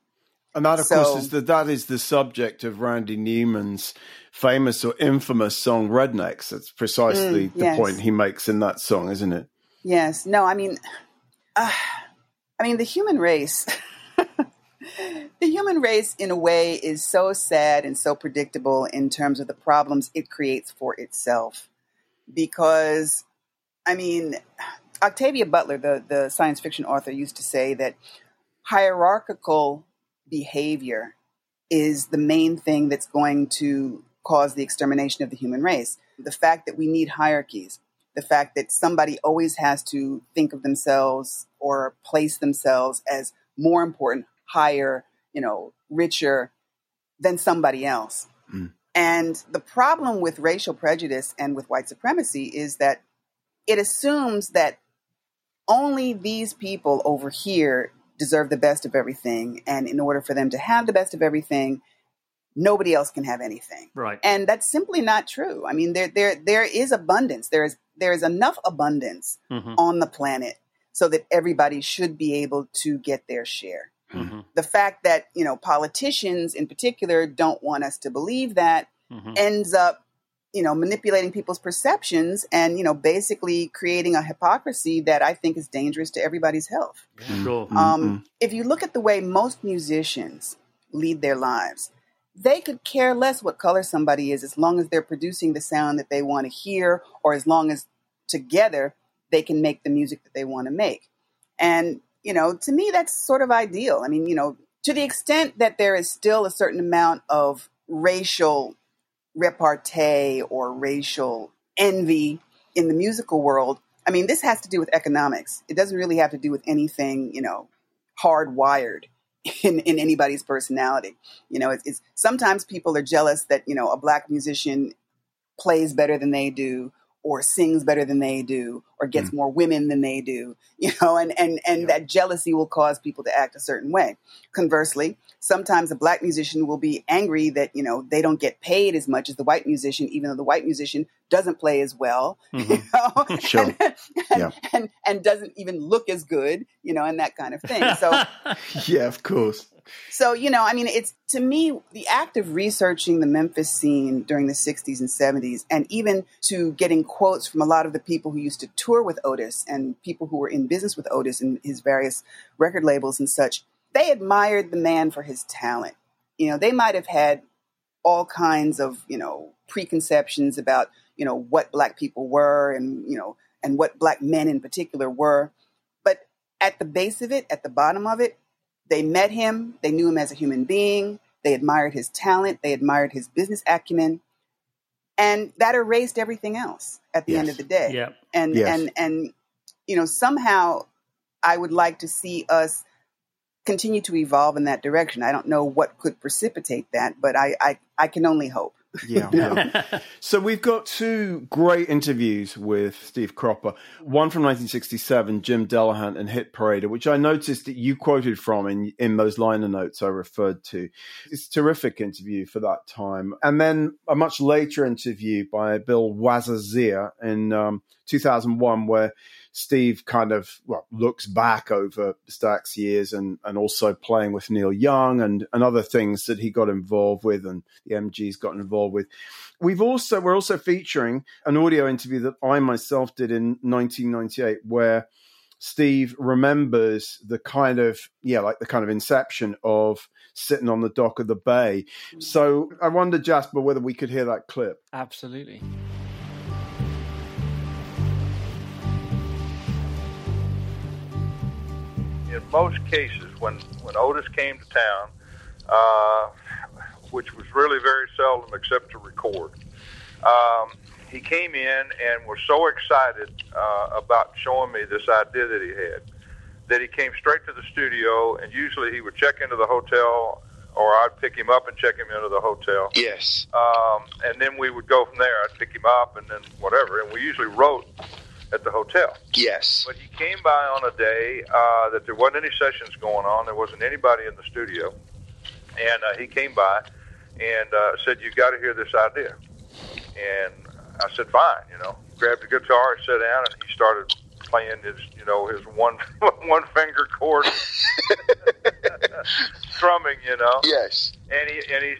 And that, of So- course, is the, that is the subject of Randy Newman's famous or infamous song "Rednecks." That's precisely Mm, the yes. point he makes in that song, isn't it? Yes. No, I mean, uh, I mean, the human race, the human race, in a way, is so sad and so predictable in terms of the problems it creates for itself. Because, I mean, Octavia Butler, the, the science fiction author, used to say that hierarchical behavior is the main thing that's going to cause the extermination of the human race. The fact that we need hierarchies, the fact that somebody always has to think of themselves or place themselves as more important, higher, you know, richer than somebody else. Mm. And the problem with racial prejudice and with white supremacy is that it assumes that only these people over here deserve the best of everything. And in order for them to have the best of everything, nobody else can have anything. Right. And that's simply not true. I mean, there there there is abundance. There is there is enough abundance Mm-hmm. on the planet so that everybody should be able to get their share. Mm-hmm. The fact that, you know, politicians in particular don't want us to believe that Mm-hmm. ends up, you know, manipulating people's perceptions and, you know, basically creating a hypocrisy that I think is dangerous to everybody's health. Sure. Um, if you look at the way most musicians lead their lives, they could care less what color somebody is as long as they're producing the sound that they want to hear or as long as together they can make the music that they want to make. And, you know, to me, that's sort of ideal. I mean, you know, to the extent that there is still a certain amount of racial repartee or racial envy in the musical world, I mean, this has to do with economics. It doesn't really have to do with anything, you know, hardwired in, in anybody's personality. You know, it's, it's sometimes people are jealous that, you know, a black musician plays better than they do or sings better than they do or gets hmm. more women than they do you know and and and that jealousy will cause people to act a certain way conversely sometimes a black musician will be angry that you know they don't get paid as much as the white musician even though the white musician doesn't play as well you mm-hmm. know Sure. and, and, Yeah. and and doesn't even look as good you know and that kind of thing so Yeah, of course. So, you know, I mean, it's to me, the act of researching the Memphis scene during the 60s and 70s, and even to getting quotes from a lot of the people who used to tour with Otis and people who were in business with Otis and his various record labels and such, they admired the man for his talent. You know, they might have had all kinds of, you know, preconceptions about, you know, what black people were and, you know, and what black men in particular were. But at the base of it, at the bottom of it, they met him, they knew him as a human being, they admired his talent, they admired his business acumen, and that erased everything else at the end of the day. Yeah. And Yes. and and you know, somehow I would like to see us continue to evolve in that direction. I don't know what could precipitate that, but I I, I can only hope. Yeah. yeah. so we've got two great interviews with Steve Cropper. One from 1967, Jim Delehant and Hit Parader, which I noticed that you quoted from in, in those liner notes I referred to. It's a terrific interview for that time. And then a much later interview by Bill Wasserzieher in um, 2001, where Steve kind of well looks back over Stax years and and also playing with Neil Young and and other things that he got involved with and the MGs got involved with. We've also we're also featuring an audio interview that I myself did in 1998 where Steve remembers the kind of yeah like the kind of inception of sitting on the dock of the bay. Hmm. So I wonder Jasper whether we could hear that clip. Absolutely. In most cases, when when Otis came to town, uh, which was really very seldom, except to record, um, he came in and was so excited uh, about showing me this idea that he had that he came straight to the studio. And usually, he would check into the hotel, or I'd pick him up and check him into the hotel. Yes. Um, and then we would go from there. I'd pick him up, and then whatever. And we usually wrote at the hotel. Yes. But he came by on a day uh, that there wasn't any sessions going on. There wasn't anybody in the studio, and uh, he came by and uh, said, "You got to hear this idea." And I said, "Fine," you know. Grabbed a guitar, sat down, and he started playing his, you know, his one one finger chord strumming, you know. Yes. And he and he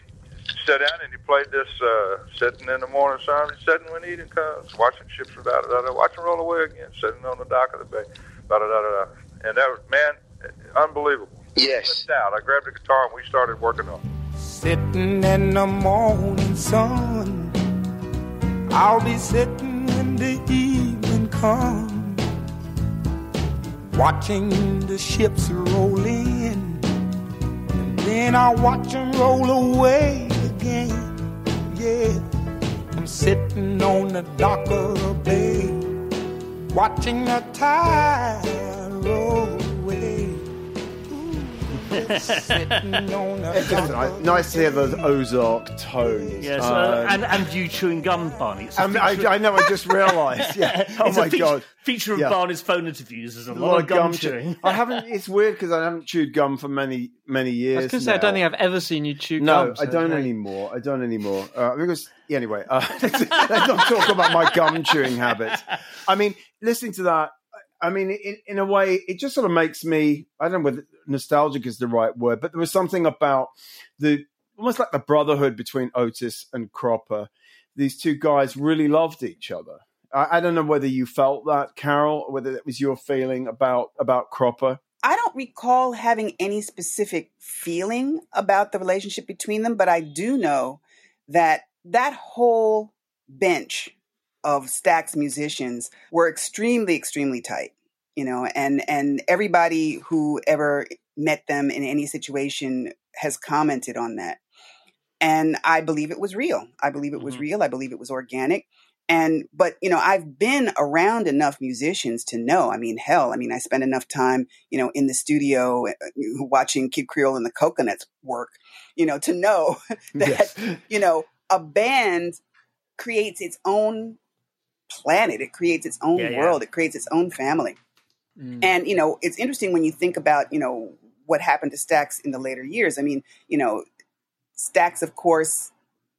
sat down and he played this uh, sitting in the morning sun, sitting when eating comes, watching ships da da da, watching roll away again, sitting on the dock of the bay, da da da da. da. And that was man, unbelievable. Yes. Slipped out. I grabbed a guitar and we started working on. it. Sitting in the morning sun, I'll be sitting when the evening comes, watching the ships roll in, and then I'll watch them roll away Yeah, I'm sitting on the dock of the bay, watching the tide roll It's just nice, nice to hear those Ozark tones. Yes, Um, uh, and and you chewing gum, Barney. It's a I, mean, I, feature- I know. I just realised. Yeah. Oh it's a my feature, god. Feature of Yeah. Barney's phone interviews is a A lot, of gum, chew- chewing. I haven't. It's weird because I haven't chewed gum for many many I years. was going to say, I don't now. think I've ever seen you chew No, gum. so I don't yeah. anymore. I don't anymore. Uh, because yeah, anyway, uh, let's not talk about my gum chewing habits. I mean, listening to that, I mean, in, in a way, it just sort of makes me. I don't know whether nostalgic is the right word, but there was something about the almost like the brotherhood between Otis and Cropper. These two guys really loved each other. I, I don't know whether you felt that, Carol, or whether that was your feeling about about Cropper. I don't recall having any specific feeling about the relationship between them, but I do know that that whole bench of Stax musicians were extremely, extremely tight. You know, and and everybody who ever met them in any situation has commented on that. And I believe it was real. I believe it was Mhm. real. I believe it was organic. And, but, you know, I've been around enough musicians to know. I mean, hell, I mean, I spent enough time, you know, in the studio uh, watching Kid Creole and the Coconuts work, you know, to know that, Yes. you know, a band creates its own planet. It creates its own Yeah, yeah. world. It creates its own family. Mm. And you know, it's interesting when you think about you know what happened to Stax in the later years. I mean, you know, Stax, of course,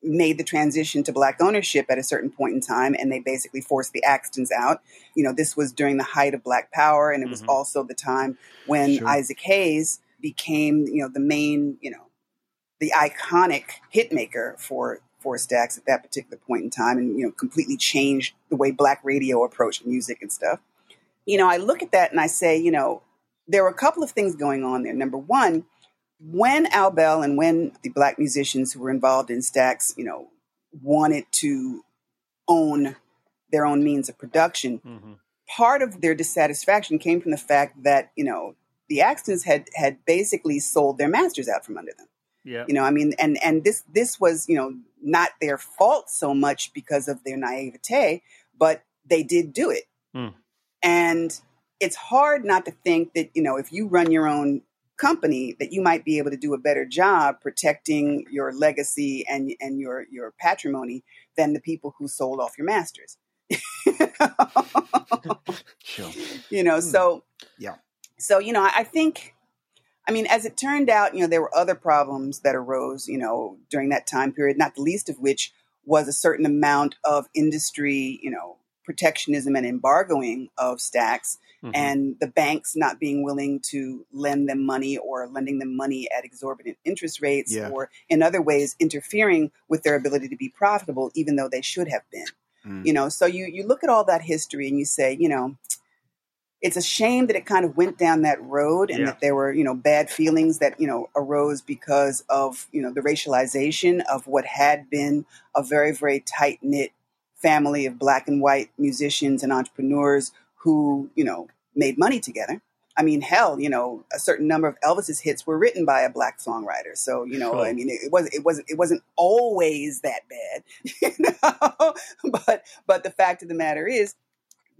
made the transition to black ownership at a certain point in time, and they basically forced the Axtons out. You know, this was during the height of Black Power, and it was Mhm. also the time when Sure. Isaac Hayes became you know the main you know the iconic hit maker for for Stax at that particular point in time, and you know completely changed the way black radio approached music and stuff. You know, I look at that and I say, you know, there were a couple of things going on there. Number one, when Al Bell and when the black musicians who were involved in Stax, you know, wanted to own their own means of production, Mhm. part of their dissatisfaction came from the fact that you know the Axtons had had basically sold their masters out from under them Yeah. you know i mean and and this this was you know not their fault so much because of their naivete but they did do it Hmm. And it's hard not to think that you know if you run your own company that you might be able to do a better job protecting your legacy and and your your patrimony than the people who sold off your masters Sure. you know hmm. so Yeah. so you know I, I think i mean as it turned out you know there were other problems that arose you know during that time period not the least of which was a certain amount of industry you know protectionism and embargoing of Stax Mhm. and the banks not being willing to lend them money or lending them money at exorbitant interest rates Yeah. or in other ways interfering with their ability to be profitable even though they should have been Mm. you know so you you look at all that history and you say you know it's a shame that it kind of went down that road and Yeah. that there were you know bad feelings that you know arose because of you know the racialization of what had been a very very tight knit family of black and white musicians and entrepreneurs who you know made money together I mean, hell, you know, a certain number of Elvis's hits were written by a black songwriter. So, you know, Sure. I mean, it, wasn't, it wasn't, it wasn't always that bad, you know. but, but the fact of the matter is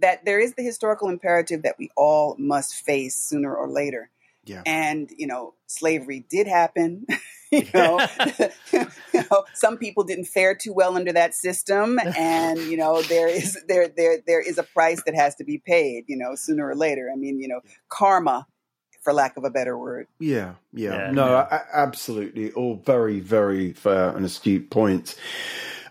that there is the historical imperative that we all must face sooner or later. Yeah. And you know, slavery did happen. you know, you know, some people didn't fare too well under that system, and you know, there is there there there is a price that has to be paid. You know, sooner or later. I mean, you know, karma, for lack of a better word. Yeah, yeah, Yeah. no, a- absolutely, all very, very fair and astute points.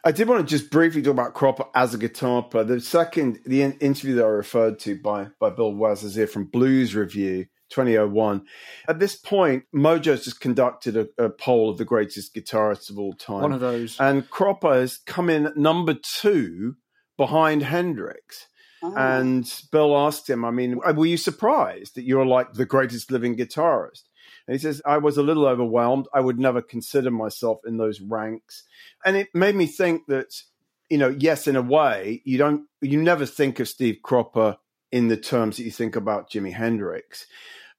I did want to just briefly talk about Cropper as a guitar player. The second, the in- interview that I referred to by by Bill Wasserzieher from Blues Revue 2001. At this point, Mojo's just conducted a, a poll of the greatest guitarists of all time, One of those. and Cropper has come in at number two behind Hendrix. Oh. And Bill asked him, I mean, uh, were you surprised that you're like the greatest living guitarist? And he says, I was a little overwhelmed. I would never consider myself in those ranks. And it made me think that, you know, yes, in a way, you don't, you never think of Steve Cropper in the terms that you think about Jimi Hendrix.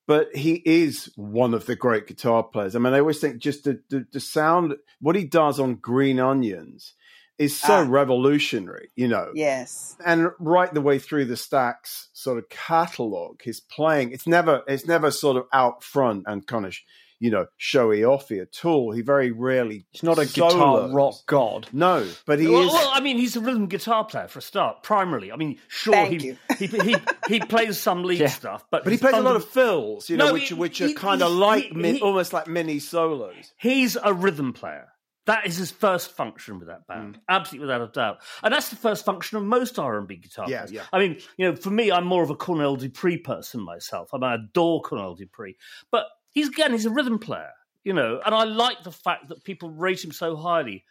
But he is one of the great guitar players. I mean, I always think just the, the, the sound, what he does on Green Onions is so Ah. revolutionary, you know yes. and right the way through the Stax sort of catalog his playing it's never it's never sort of out front and kind of you know, showy offy at all. He very rarely. He's not a solos. guitar rock god. No, but he well, is. well, I mean, he's a rhythm guitar player for a start, primarily. I mean, sure, Thank he, you. he, he he plays some lead Yeah. stuff, but but he his plays a lot of fills, you know, No, which he- which are kind of like he- min- he- almost like mini solos. He's a rhythm player. That is his first function with that band, Mm. absolutely without a doubt. And that's the first function of most R and B guitar Yeah, yeah. I mean, you know, for me, I'm more of a Cornell Dupree person myself. I mean, I adore Cornell Dupree, but he's again, he's a rhythm player, you know. And I like the fact that people rate him so highly,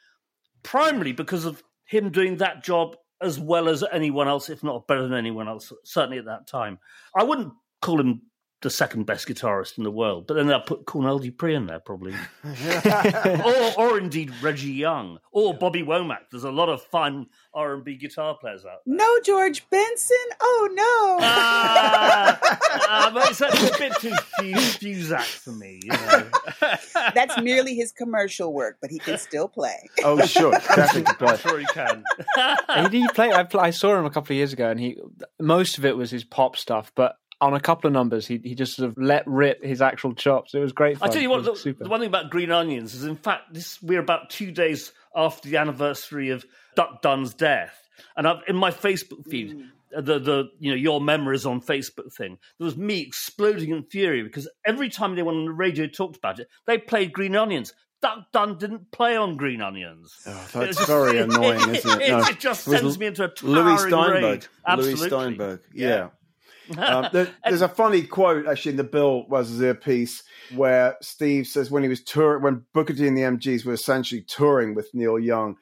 primarily because of him doing that job as well as anyone else, if not better than anyone else. Certainly at that time, I wouldn't call him the second best guitarist in the world, but then I'll put Cornell Dupree in there probably or, or indeed Reggie Young or Bobby Womack. There's a lot of fun R and B guitar players out there. No George Benson? Oh no. Ah, but it's, it's a bit too fu- Fusac for me. You know? That's merely his commercial work, but he can still play. Oh, sure, definitely. I'm sure he can. he, he played. I, pl- I saw him a couple of years ago, and he most of it was his pop stuff, but on a couple of numbers, he he just sort of let rip his actual chops. It was great. I Fun. tell you what, was the, the one thing about Green Onions is, in fact, this we're about two days after the anniversary of Duck Dunn's death, and I've, in my Facebook feed, uh, the the you know your memories on Facebook thing, there was me exploding in fury because every time anyone on the radio talked about it, they played Green Onions. Duck Dunn didn't play on Green Onions. Oh, It's that's just- very annoying, isn't it? No. It just It sends me into a Lewie towering Steinberg. rage. Absolutely. Lewie Steinberg. Yeah. Um, there, there's a funny quote actually in the Bill Wasserzieher piece where Steve says when he was touring, when Booker T and the MGs were essentially touring with Neil Young,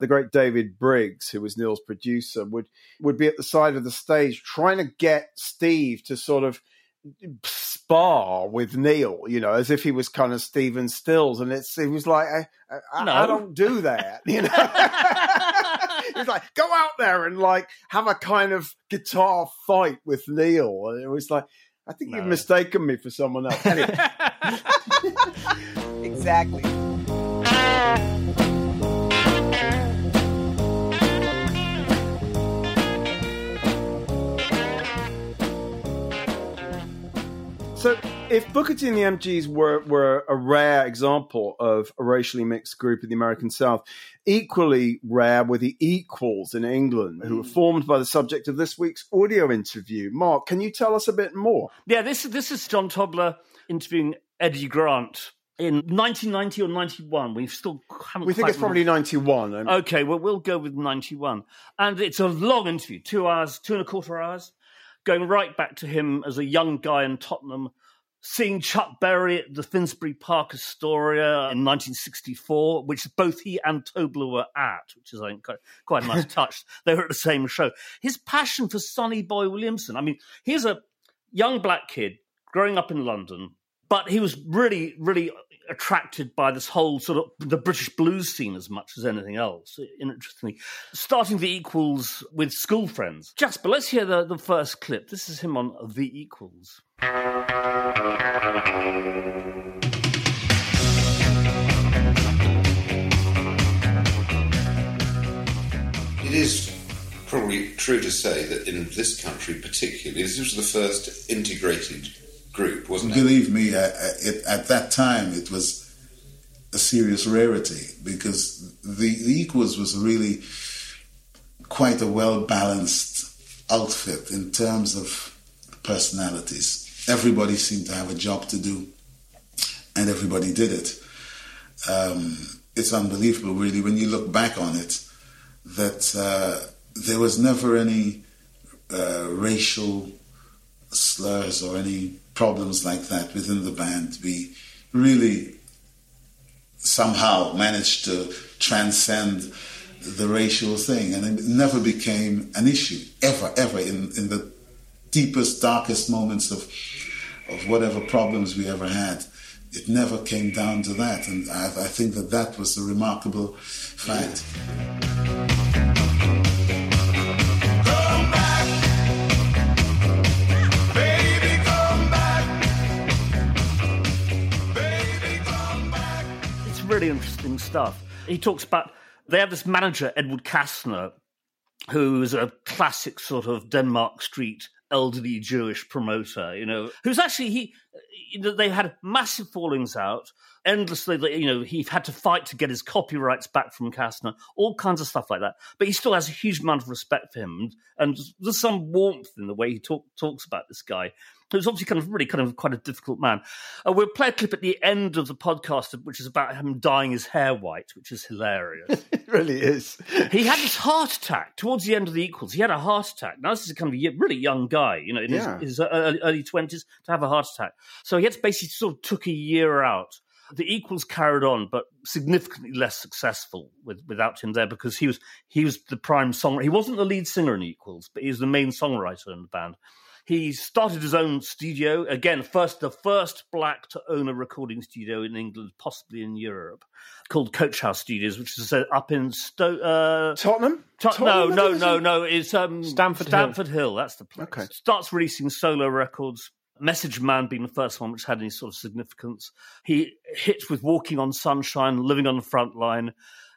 the great David Briggs, who was Neil's producer, would would be at the side of the stage trying to get Steve to sort of spar with Neil, you know, as if he was kind of Stephen Stills, and it's it was like I, I, No. I don't do that, you know. It's like go out there and like have a kind of guitar fight with Neil, and it was like I think you've mistaken me for someone else. Anyway, Exactly. So, if Booker T and the MGs were, were a rare example of a racially mixed group in the American South, equally rare were the Equals in England, who were formed by the subject of this week's audio interview. Mark, can you tell us a bit more? Yeah, this is this is John Tobler interviewing Eddy Grant in 1990 or 91. We've still haven't We think it's probably 91. Um, Okay, well, we'll go with 91. And it's a long interview, two hours, two and a quarter hours, going right back to him as a young guy in Tottenham, seeing Chuck Berry at the Finsbury Park Astoria in 1964, which both he and Tobler were at, which is, I think, quite, quite a nice touch. They were at the same show. His passion for Sonny Boy Williamson. I mean, he's a young black kid growing up in London, but he was really, really attracted by this whole sort of the British blues scene as much as anything else. Interestingly, starting the Equals with school friends. Jasper, let's hear the, the first clip. This is him on the Equals. It is probably true to say that in this country, particularly, this was the first integrated group, wasn't it? Believe me, uh, uh, it, at that time it was a serious rarity because the, the Equals was really quite a well balanced outfit in terms of personalities. Everybody seemed to have a job to do, and everybody did it. Um, it's unbelievable, really, when you look back on it, that uh, there was never any uh, racial slurs or any problems like that within the band. We really somehow managed to transcend the racial thing, and it never became an issue ever, ever in, in the deepest, darkest moments of of whatever problems we ever had. It never came down to that, and I, I think that that was a remarkable fact. It's really interesting stuff. He talks about they have this manager, Edward Kassner, who's a classic sort of Denmark Street elderly Jewish promoter, you know, who's actually he they had massive fallings out, endlessly. You know, he had to fight to get his copyrights back from Kassner, all kinds of stuff like that. But he still has a huge amount of respect for him, and, and there's some warmth in the way he talk, talks about this guy. Who's obviously kind of really kind of quite a difficult man. Uh, we'll play a clip at the end of the podcast, which is about him dyeing his hair white, which is hilarious. it really is. he had this heart attack towards the end of the Equals. He had a heart attack. Now this is a kind of a really young guy, you know, in Yeah. his, his early twenties to have a heart attack. So he had to basically sort of took a year out. The Equals carried on, but significantly less successful with, without him there because he was he was the prime songwriter. He wasn't the lead singer in Equals, but he was the main songwriter in the band. He started his own studio again. First, the first black to own a recording studio in England, possibly in Europe, called Coach House Studios, which is uh, up in Sto- uh, Tottenham. To- Tottenham, no, no, no, no. It's um, Stamford Hill. Stamford Hill. That's the place. Okay. Starts releasing solo records. Message Man being the first one which had any sort of significance. He hits with Walking on Sunshine, Living on the Front Line.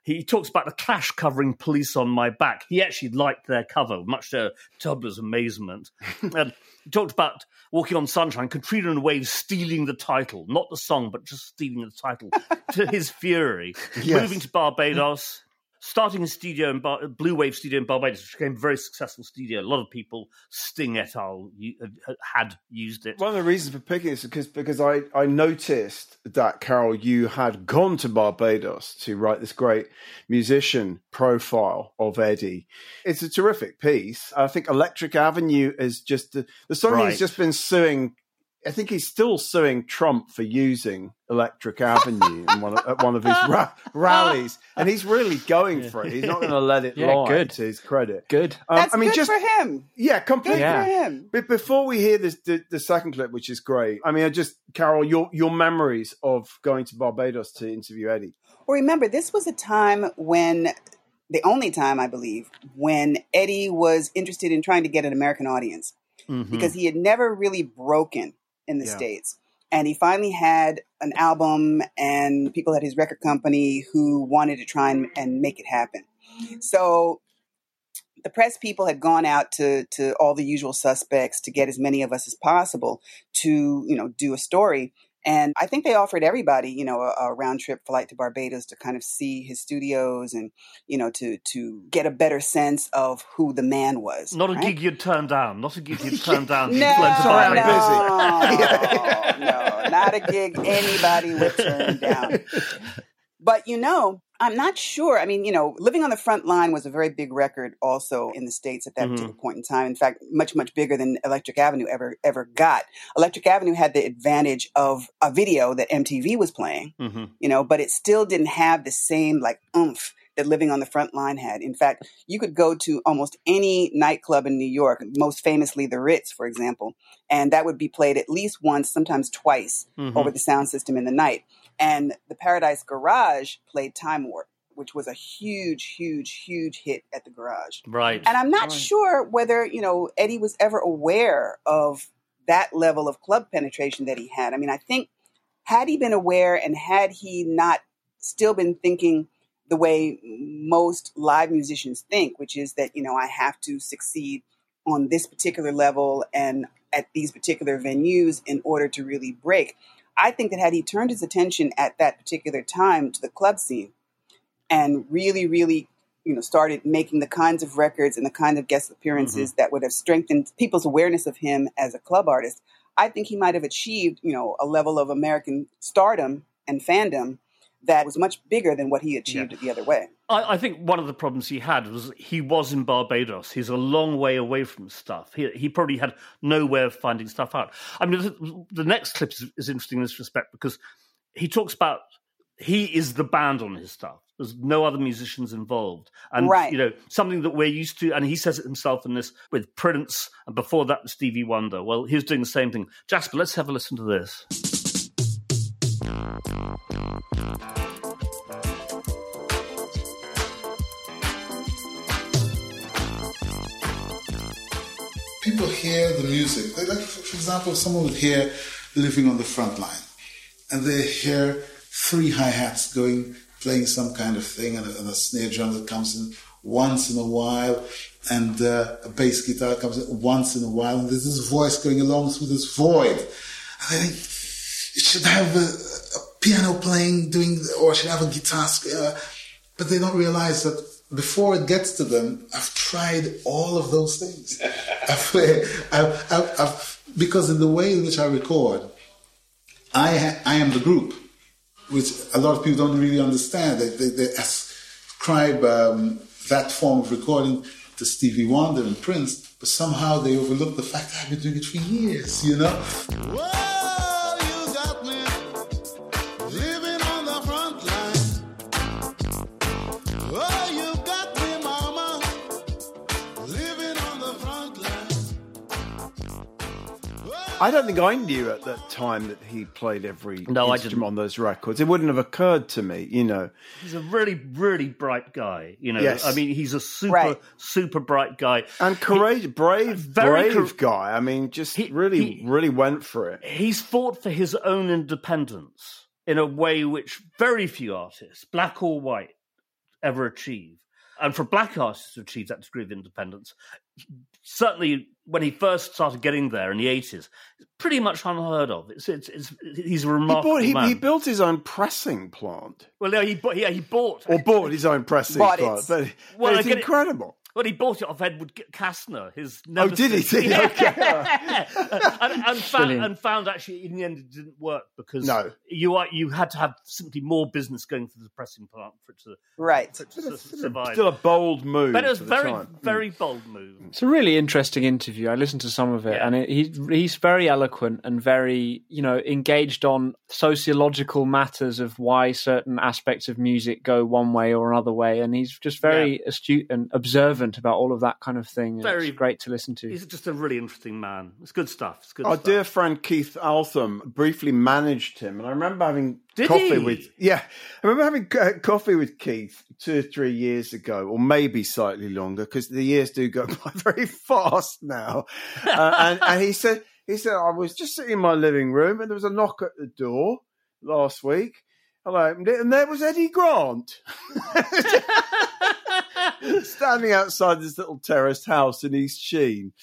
He talks about the Clash covering Police on My Back. He actually liked their cover, much to Tobler's amazement. and he talked about Walking on Sunshine, Katrina and Waves stealing the title, not the song, but just stealing the title to his fury. Yes. Moving to Barbados, starting a studio in Bar- uh, Blue Wave Studio in Barbados, which became a very successful studio. A lot of people, Sting et al., u- uh, had used it. One of the reasons for picking this is because because I, I noticed that Carol, you had gone to Barbados to write this great musician profile of Eddy. It's a terrific piece. I think Electric Avenue is just the, the song Right. he's just been suing. I think he's still suing Trump for using Electric Avenue in one of, at one of his ra- rallies, and he's really going for it. He's not going to let it Yeah, lie good. to his credit. Good. Um, That's I mean, good just for him. yeah, Good completely. Yeah. for him. But before we hear this, the, the second clip, which is great, I mean, I just Carol, your your memories of going to Barbados to interview Eddy. Well, remember, this was a time when, the only time I believe, when Eddy was interested in trying to get an American audience Mhm. because he had never really broken in the Yeah. States. And he finally had an album and people at his record company who wanted to try and, and make it happen. So the press people had gone out to, to all the usual suspects to get as many of us as possible to, you know, do a story. And I think they offered everybody, you know, a, a round trip flight to Barbados to kind of see his studios and, you know, to to get a better sense of who the man was. Not a gig you'd turn down. Not a gig you'd turn down. No, to Sorry, I'm no, no, not a gig anybody would turn down. But you know, I'm not sure. I mean, you know, Living on the Front Line was a very big record also in the States at that Mhm. particular point in time. In fact, much, much bigger than Electric Avenue ever ever got. Electric Avenue had the advantage of a video that MTV was playing, Mhm. you know, but it still didn't have the same like oomph that Living on the Front Line had. In fact, you could go to almost any nightclub in New York, most famously the Ritz, for example, and that would be played at least once, sometimes twice Mhm. over the sound system in the night. And the Paradise Garage played Time Warp, which was a huge, huge, huge hit at the garage. Right. And I'm not Right. sure whether, you know, Eddy was ever aware of that level of club penetration that he had. I mean, I think had he been aware and had he not still been thinking the way most live musicians think, which is that, you know, I have to succeed on this particular level and at these particular venues in order to really break. I think that had he turned his attention at that particular time to the club scene and really, really, you know, started making the kinds of records and the kind of guest appearances mm-hmm. that would have strengthened people's awareness of him as a club artist, I think he might have achieved, you know, a level of American stardom and fandom that was much bigger than what he achieved the other way. I, I think one of the problems he had was he was in Barbados. He's a long way away from stuff. He, he probably had no way of finding stuff out. I mean, the, the next clip is, is interesting in this respect because he talks about he is the band on his stuff. There's no other musicians involved, and Right. you know something that we're used to. And he says it himself in this with Prince, and before that with Stevie Wonder. Well, he was doing the same thing. Jasper, let's have a listen to this. People hear the music. They like, for, example, if someone would hear "Living on the Front Line," and they hear three hi hats going, playing some kind of thing, and a, and a snare drum that comes in once in a while, and uh, a bass guitar comes in once in a while, and there's this voice going along through this void. And think, should have a, a piano playing, doing, or should have a guitar. Uh, but they don't realize that before it gets to them, I've tried all of those things. I've, I've, I've, I've, because in the way in which I record, I, ha- I am the group, which a lot of people don't really understand. They, they, they ascribe um, that form of recording to Stevie Wonder and Prince, but somehow they overlook the fact that I've been doing it for years, you know? Whoa! I don't think I knew at that time that he played every no, instrument on those records. It wouldn't have occurred to me, you know. He's a really, really bright guy. You know, yes. I mean, he's a super, right. super bright guy and courageous, he, brave, very brave guy. I mean, just he, really, he, really went for it. He's fought for his own independence in a way which very few artists, black or white, ever achieve. And for black artists to achieve that degree of independence, certainly when he first started getting there in the eighties, pretty much unheard of. It's, it's, it's he's a remarkable he, bought, he, he, built his own pressing plant. Well, yeah, he bought. Yeah, he bought or bought his own pressing bought plant. It. But, well, but it's incredible. It, well, he bought it off Edward Kassner, his Oh, did he? Did he? Okay. and, and, found, and, found, actually in the end it didn't work because no. you are, you had to have simply more business going through the pressing plant for it to right for it to survive. Still a bold move, but it was very time. very mm. bold move. It's a really interesting interview. I listened to some of it, Yeah. and it, he, he's very eloquent and very you know engaged on sociological matters of why certain aspects of music go one way or another way, and he's just very astute and observant about all of that kind of thing. Very- it's great to listen to. He's just a really interesting man. It's good stuff. It's good Our stuff. dear friend Keith Altham briefly managed him, and I remember having Did coffee he? with yeah, I remember having uh, coffee with Keith two or three years ago, or maybe slightly longer, because the years do go by very fast now. Uh, and, and he said he said I was just sitting in my living room, and there was a knock at the door last week. I opened it, and there was Eddy Grant. standing outside this little terraced house in East Sheen.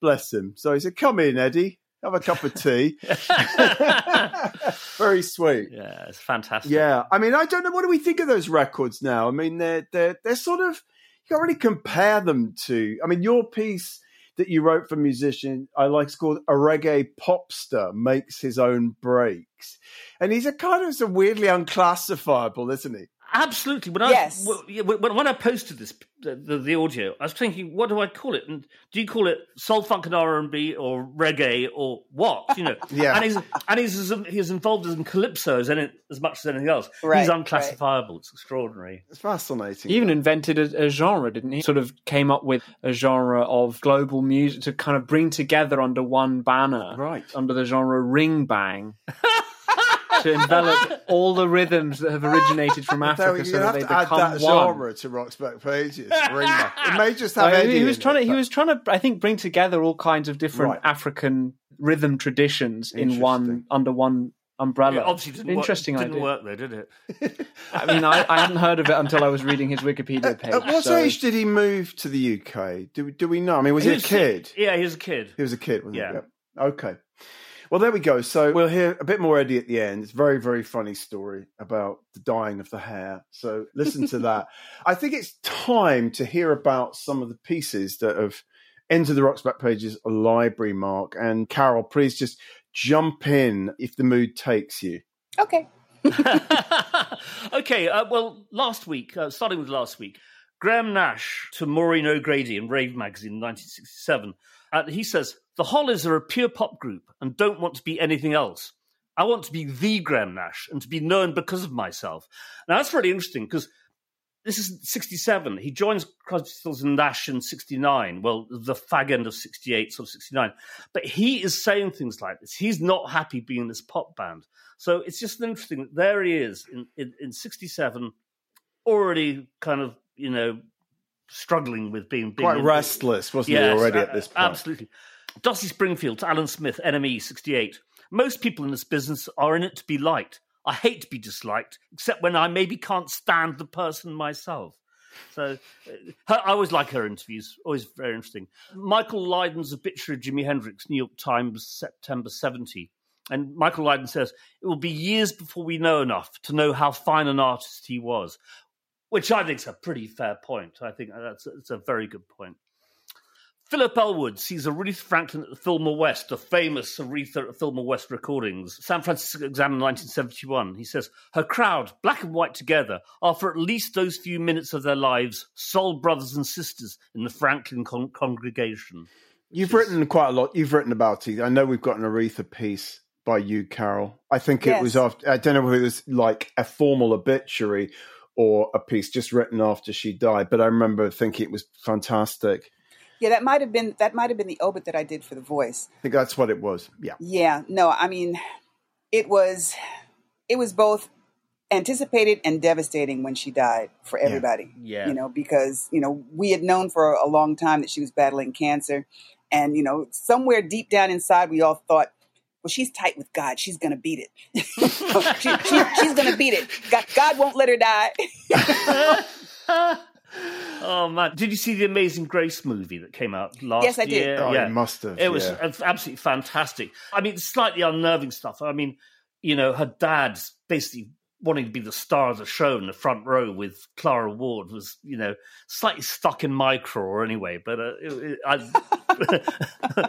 Bless him. So he said, Come in, Eddy. Have a cup of tea. Very sweet. Yeah, it's fantastic. Yeah. I mean, I don't know. What do we think of those records now? I mean, they're, they're, they're sort of, you can't really compare them to, I mean, your piece that you wrote for musician, I like, it's called A Reggae Popster Makes His Own Breaks. And he's a kind of so weirdly unclassifiable, isn't he? Absolutely. When I Yes. when, when- when I posted this the, the, the audio, I was thinking, what do I call it? And do you call it soul funk and R and B or reggae or what? You know. Yeah. And he's and he's he's involved in calypso as any, as much as anything else. Right, he's unclassifiable. It's extraordinary. It's fascinating. He even invented a, a genre, didn't he? Sort of came up with a genre of global music to kind of bring together under one banner, Right. Under the genre Ringbang, to envelop all the rhythms that have originated from Africa, we- so that they to add become that one. genre to Rock's Backpages. Ring. It may just have Eddy he was trying it, to. He but- was trying to. I think bring together all kinds of different Right. African rhythm traditions in one under one umbrella. It obviously didn't Interesting work, didn't idea. work there, did it? I mean, I, I hadn't heard of it until I was reading his Wikipedia page. At what so- age did he move to the UK? Do, do we know? I mean, was he, a was- kid? Yeah, he was a kid. He was a kid, wasn't Yeah. he? Yeah. Okay. Well, there we go. So we'll hear a bit more Eddy at the end. It's a very, very funny story about the dying of the hair. So listen to that. I think it's time to hear about some of the pieces that have entered the Rock's Backpages library, Mark. And Carol, please just jump in if the mood takes you. Okay. okay, uh, well, last week, uh, starting with last week, Graham Nash to Maureen O'Grady in Rave magazine in 1967. Uh, he says, The Hollies are a pure pop group and don't want to be anything else. I want to be the Graham Nash and to be known because of myself. Now, that's really interesting because this is 67. He joins Crosby, Stills and Nash in 69. Well, the fag end of 68, sort of 69. But he is saying things like this. He's not happy being this pop band. So it's just interesting. There he is in, in, in 67, already kind of, you know, struggling with being, being Quite restless, wasn't Yes, he, already at uh, this point? Absolutely. Dusty Springfield to Alan Smith, NME 68. Most people in this business are in it to be liked. I hate to be disliked, except when I maybe can't stand the person myself. So uh, her, I always like her interviews, always very interesting. Michael Lydon's obituary of Jimi Hendrix, New York Times, September 70. And Michael Lydon says, it will be years before we know enough to know how fine an artist he was, which I think is a pretty fair point. I think that's, that's a very good point. Philip Elwood sees Aretha Franklin at the Fillmore West, the famous Aretha at Fillmore West recordings. San Francisco Examiner 1971. He says, Her crowd, black and white together, are for at least those few minutes of their lives soul brothers and sisters in the Franklin con- congregation. You've written quite a lot. You've written about it. I know we've got an Aretha piece by you, Carol. I think it Yes. was after, I don't know if it was like a formal obituary or a piece just written after she died, but I remember thinking it was fantastic. Yeah, that might have been that might have been the obit that I did for the voice. I think that's what it was. Yeah. Yeah, no, I mean, it was it was both anticipated and devastating when she died for everybody. Yeah. You know, because, you know, we had known for a long time that she was battling cancer and, you know, somewhere deep down inside we all thought well, she's tight with God. She's gonna beat it. she, she, she's gonna beat it. God, God won't let her die. Oh man! Did you see the Amazing Grace movie that came out last Yes, I did. year? Oh, you must have, It was yeah. ab- absolutely fantastic. I mean, slightly unnerving stuff. I mean, you know, her dad's basically wanting to be the star of the show in the front row with Clara Ward was, you know, slightly stuck in my craw anyway. But uh, it, it, I,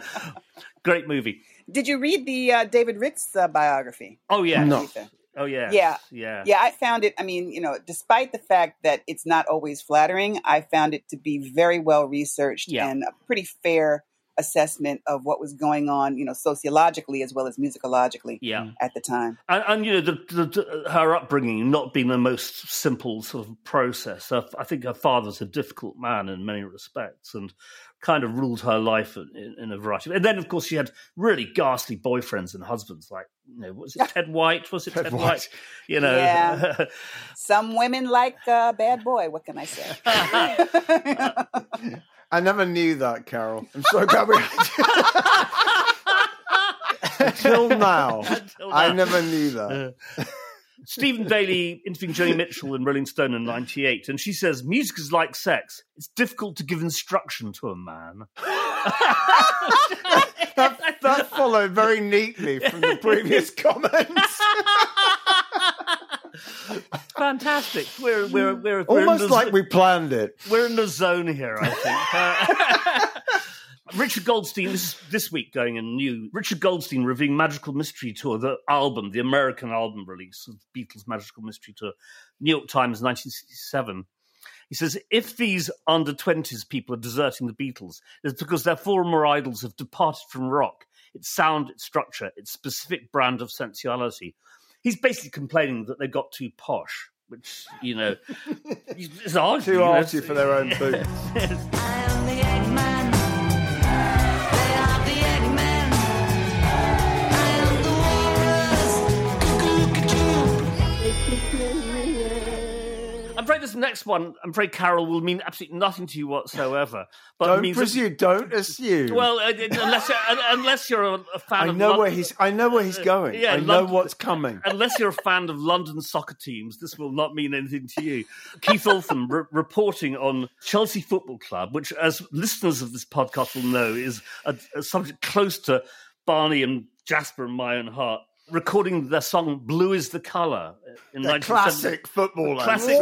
great movie. Did you read the uh, David Ritz uh, biography? Oh yeah, No. Oh yeah, Yeah. yeah, Yeah, I found it. I mean, you know, despite the fact that it's not always flattering, I found it to be very well researched Yeah. and a pretty fair assessment of what was going on, you know, sociologically as well as musicologically yeah. at the time. And, and you know, the, the, the, her upbringing not being the most simple sort of process. Her, I think her father's a difficult man in many respects, and kind of ruled her life in, in a variety. Of, and then, of course, she had really ghastly boyfriends and husbands, like you know, was it Ted White? Was it Ted Ted, White. White? You know, Yeah. Some women like uh, bad boy. What can I say? I never knew that, Carol. I'm so glad we Until now, Until I never knew that. Stephen Daly interviewing Joni Mitchell in Rolling Stone in '98, and she says, "Music is like sex; it's difficult to give instruction to a man." that, that followed very neatly from the previous comments. Fantastic. We're we're we're, we're Almost like zo- we planned it. we're in the zone here. I think. Uh, Richard Goldstein, this is this week going in new. Richard Goldstein reviewing Magical Mystery Tour, the album, the American album release of Beatles Magical Mystery Tour, New York Times, 1967. He says, if these under 20s people are deserting the Beatles, it's because their former idols have departed from rock, its sound, its structure, its specific brand of sensuality. He's basically complaining that they got too posh, which, you know, it's hard. Too arty for their own boots. This next one, I'm afraid Carol will mean absolutely nothing to you whatsoever. But Don't means presume. Don't assume. well, uh, unless you're, unless you're a, a fan I of know where he's. I know where he's going. yeah, I know London- what's coming. Unless you're a fan of London soccer teams, this will not mean anything to you. Keith Altham re- reporting on Chelsea Football Club, which, as listeners of this podcast will know, is a, a subject close to Barney and Jasper and my own heart. Recording the song "Blue Is the Color" in The 1970 classic football Classic.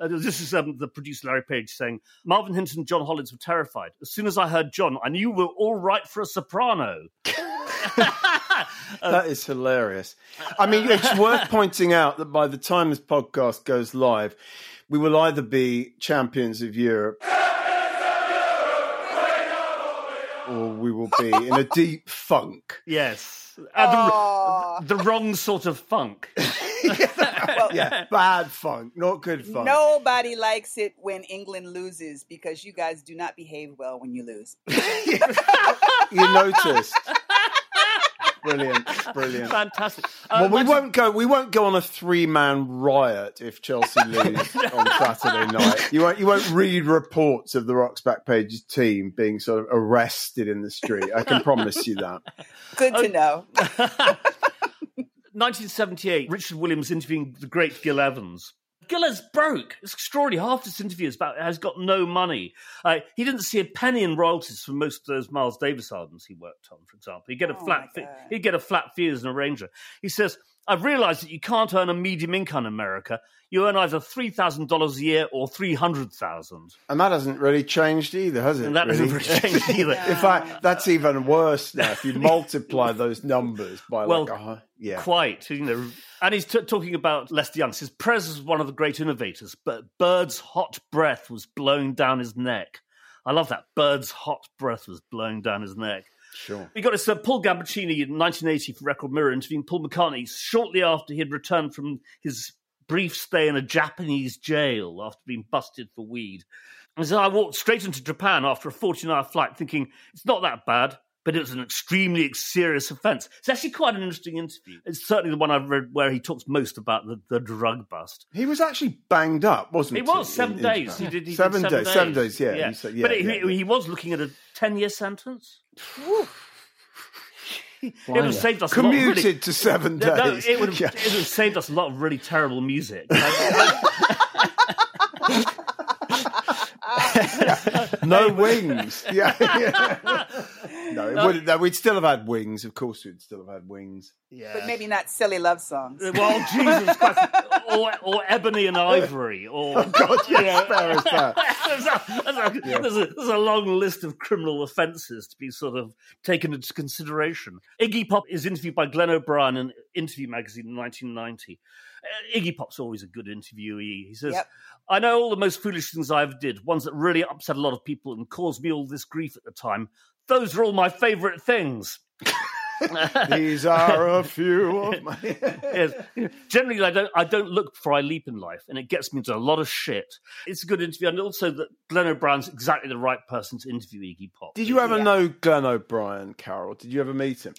this is um, the producer Larry Page saying Marvin Hinton and John Hollins were terrified. As soon as I heard John, I knew we were all right for a soprano. That is hilarious. I mean, it's worth pointing out that by the time this podcast goes live, we will either be champions of Europe or we will be in a deep funk. Yes. Uh, the, the wrong sort of funk. Yeah, bad funk, not good funk. Nobody likes it when England loses because you guys do not behave well when you lose. You noticed. Brilliant, brilliant. Fantastic. Well, Uh, we Manchester- won't go. We won't go on a three-man riot if Chelsea lose on Saturday night. You won't. You won't read reports of the Rock's Backpages team being sort of arrested in the street. I can promise you that. Good to know. 1978, Richard Williams interviewing the great Gil Evans. Giller's broke. It's extraordinary. Half this interview is about has got no money. Uh, he didn't see a penny in royalties from most of those Miles Davis albums he worked on, for example. He'd get a Oh, flat fee, he'd get a flat fee as an arranger. He says, I've realized that you can't earn a medium income in America. You earn either three thousand dollars a year or three hundred thousand. And that hasn't really changed either, has it? And that really? hasn't really changed either. In fact, that's even worse now. If you multiply those numbers by Well, like a yeah. Quite, you know. And he's t- talking about Lester Young. Says Prez was one of the great innovators, but Bird's hot breath was blowing down his neck. I love that. Bird's hot breath was blowing down his neck. Sure. We got this uh, Paul Gambaccini in 1980 for Record Mirror interviewing Paul McCartney shortly after he had returned from his brief stay in a Japanese jail after being busted for weed. And so I walked straight into Japan after a 14 hour flight thinking it's not that bad, but it was an extremely serious offence. It's actually quite an interesting interview. It's certainly the one I've read where he talks most about the, the drug bust. He was actually banged up, wasn't It he? was seven in- in days. Japan? He did, he did seven, seven days. Seven days. Yeah. Yeah. He said- yeah, but yeah, he, yeah. he was looking at a 10 year sentence. it would have saved us a lot of Commuted really- to seven No, no, days. it, would have, Yeah. it would have saved us a lot of really terrible music. no wings. Yeah. yeah. No, it wouldn't, no, we'd still have had wings. Of course, we'd still have had wings. Yeah. But maybe not silly love songs. well, Jesus Christ. Or, or Ebony and Ivory. Or, Oh, God, you yes, know. fair as that. there's, a, there's, there's, a, there's a long list of criminal offences to be sort of taken into consideration. Iggy Pop is interviewed by Glenn O'Brien in Interview magazine in 1990. Iggy Pop's always a good interviewee. He says, Yep. I know all the most foolish things I ever did, ones that really upset a lot of people and caused me all this grief at the time. Those are all my favourite things. These are a few of my. yes. Generally, I don't. I don't look before I leap in life, and it gets me into a lot of shit. It's a good interview, and also that Glenn O'Brien's exactly the right person to interview Iggy Pop. Did you ever Yeah. know Glenn O'Brien, Carol? Did you ever meet him?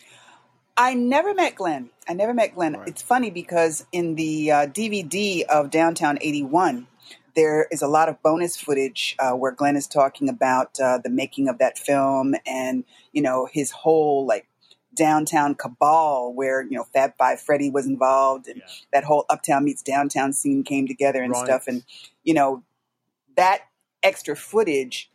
I never met Glenn. I never met Glenn. Right. It's funny because in the uh, DVD of Downtown 81, there is a lot of bonus footage uh, where Glenn is talking about uh, the making of that film and, you know, his whole like downtown cabal where, you know, Fab Five Freddy was involved and Yeah. that whole uptown meets downtown scene came together and Right. stuff. And, you know, that extra footage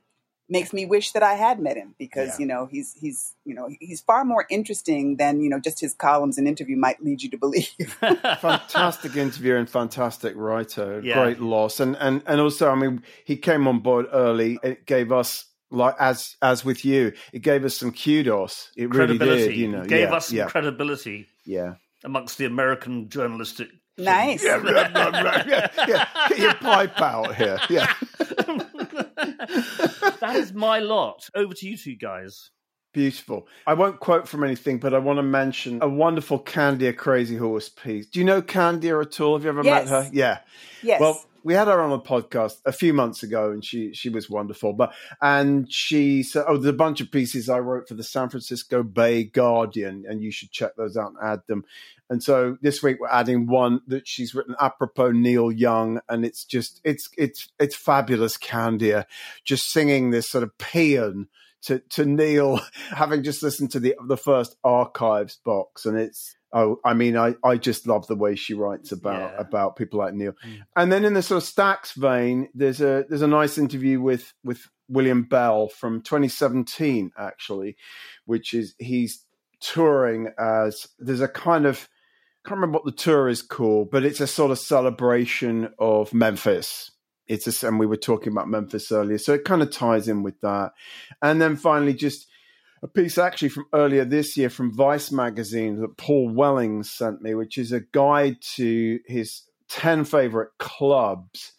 makes me wish that I had met him because Yeah. you know he's he's you know he's far more interesting than you know just his columns and interview might lead you to believe. fantastic interviewer and fantastic writer. Yeah. Great loss, and and and also, I mean, he came on board early. It gave us like as as with you, it gave us some kudos. It really did. You know, gave yeah, us some yeah, credibility yeah. amongst the American journalistic. nice. Yeah, right, right, right, yeah, yeah. Get your pipe out here. Yeah. that is my lot. Over to you two guys. Beautiful. I won't quote from anything, but I want to mention a wonderful Kandia Crazy Horse piece. Do you know Kandia at all? Have you ever Yes. met her? Yeah. Yes. Well, we had her on a podcast a few months ago, and she she was wonderful. But and she said, "Oh, there's a bunch of pieces I wrote for the San Francisco Bay Guardian, and you should check those out and add them." And so this week we're adding one that she's written apropos Neil Young, and it's just it's it's it's fabulous, Kandia, uh, just singing this sort of paean to to Neil, having just listened to the the first archives box, and it's oh, I mean, I I just love the way she writes about Yeah. about people like Neil. Mm. And then in the sort of Stax vein, there's a there's a nice interview with with William Bell from 2017 actually, which is he's touring as there's a kind of I can't remember what the tour is called, but it's a sort of celebration of Memphis. It's a, and we were talking about Memphis earlier, so it kind of ties in with that. And then finally, just a piece actually from earlier this year from Vice magazine that Paul Wellings sent me, which is a guide to his 10 favorite clubs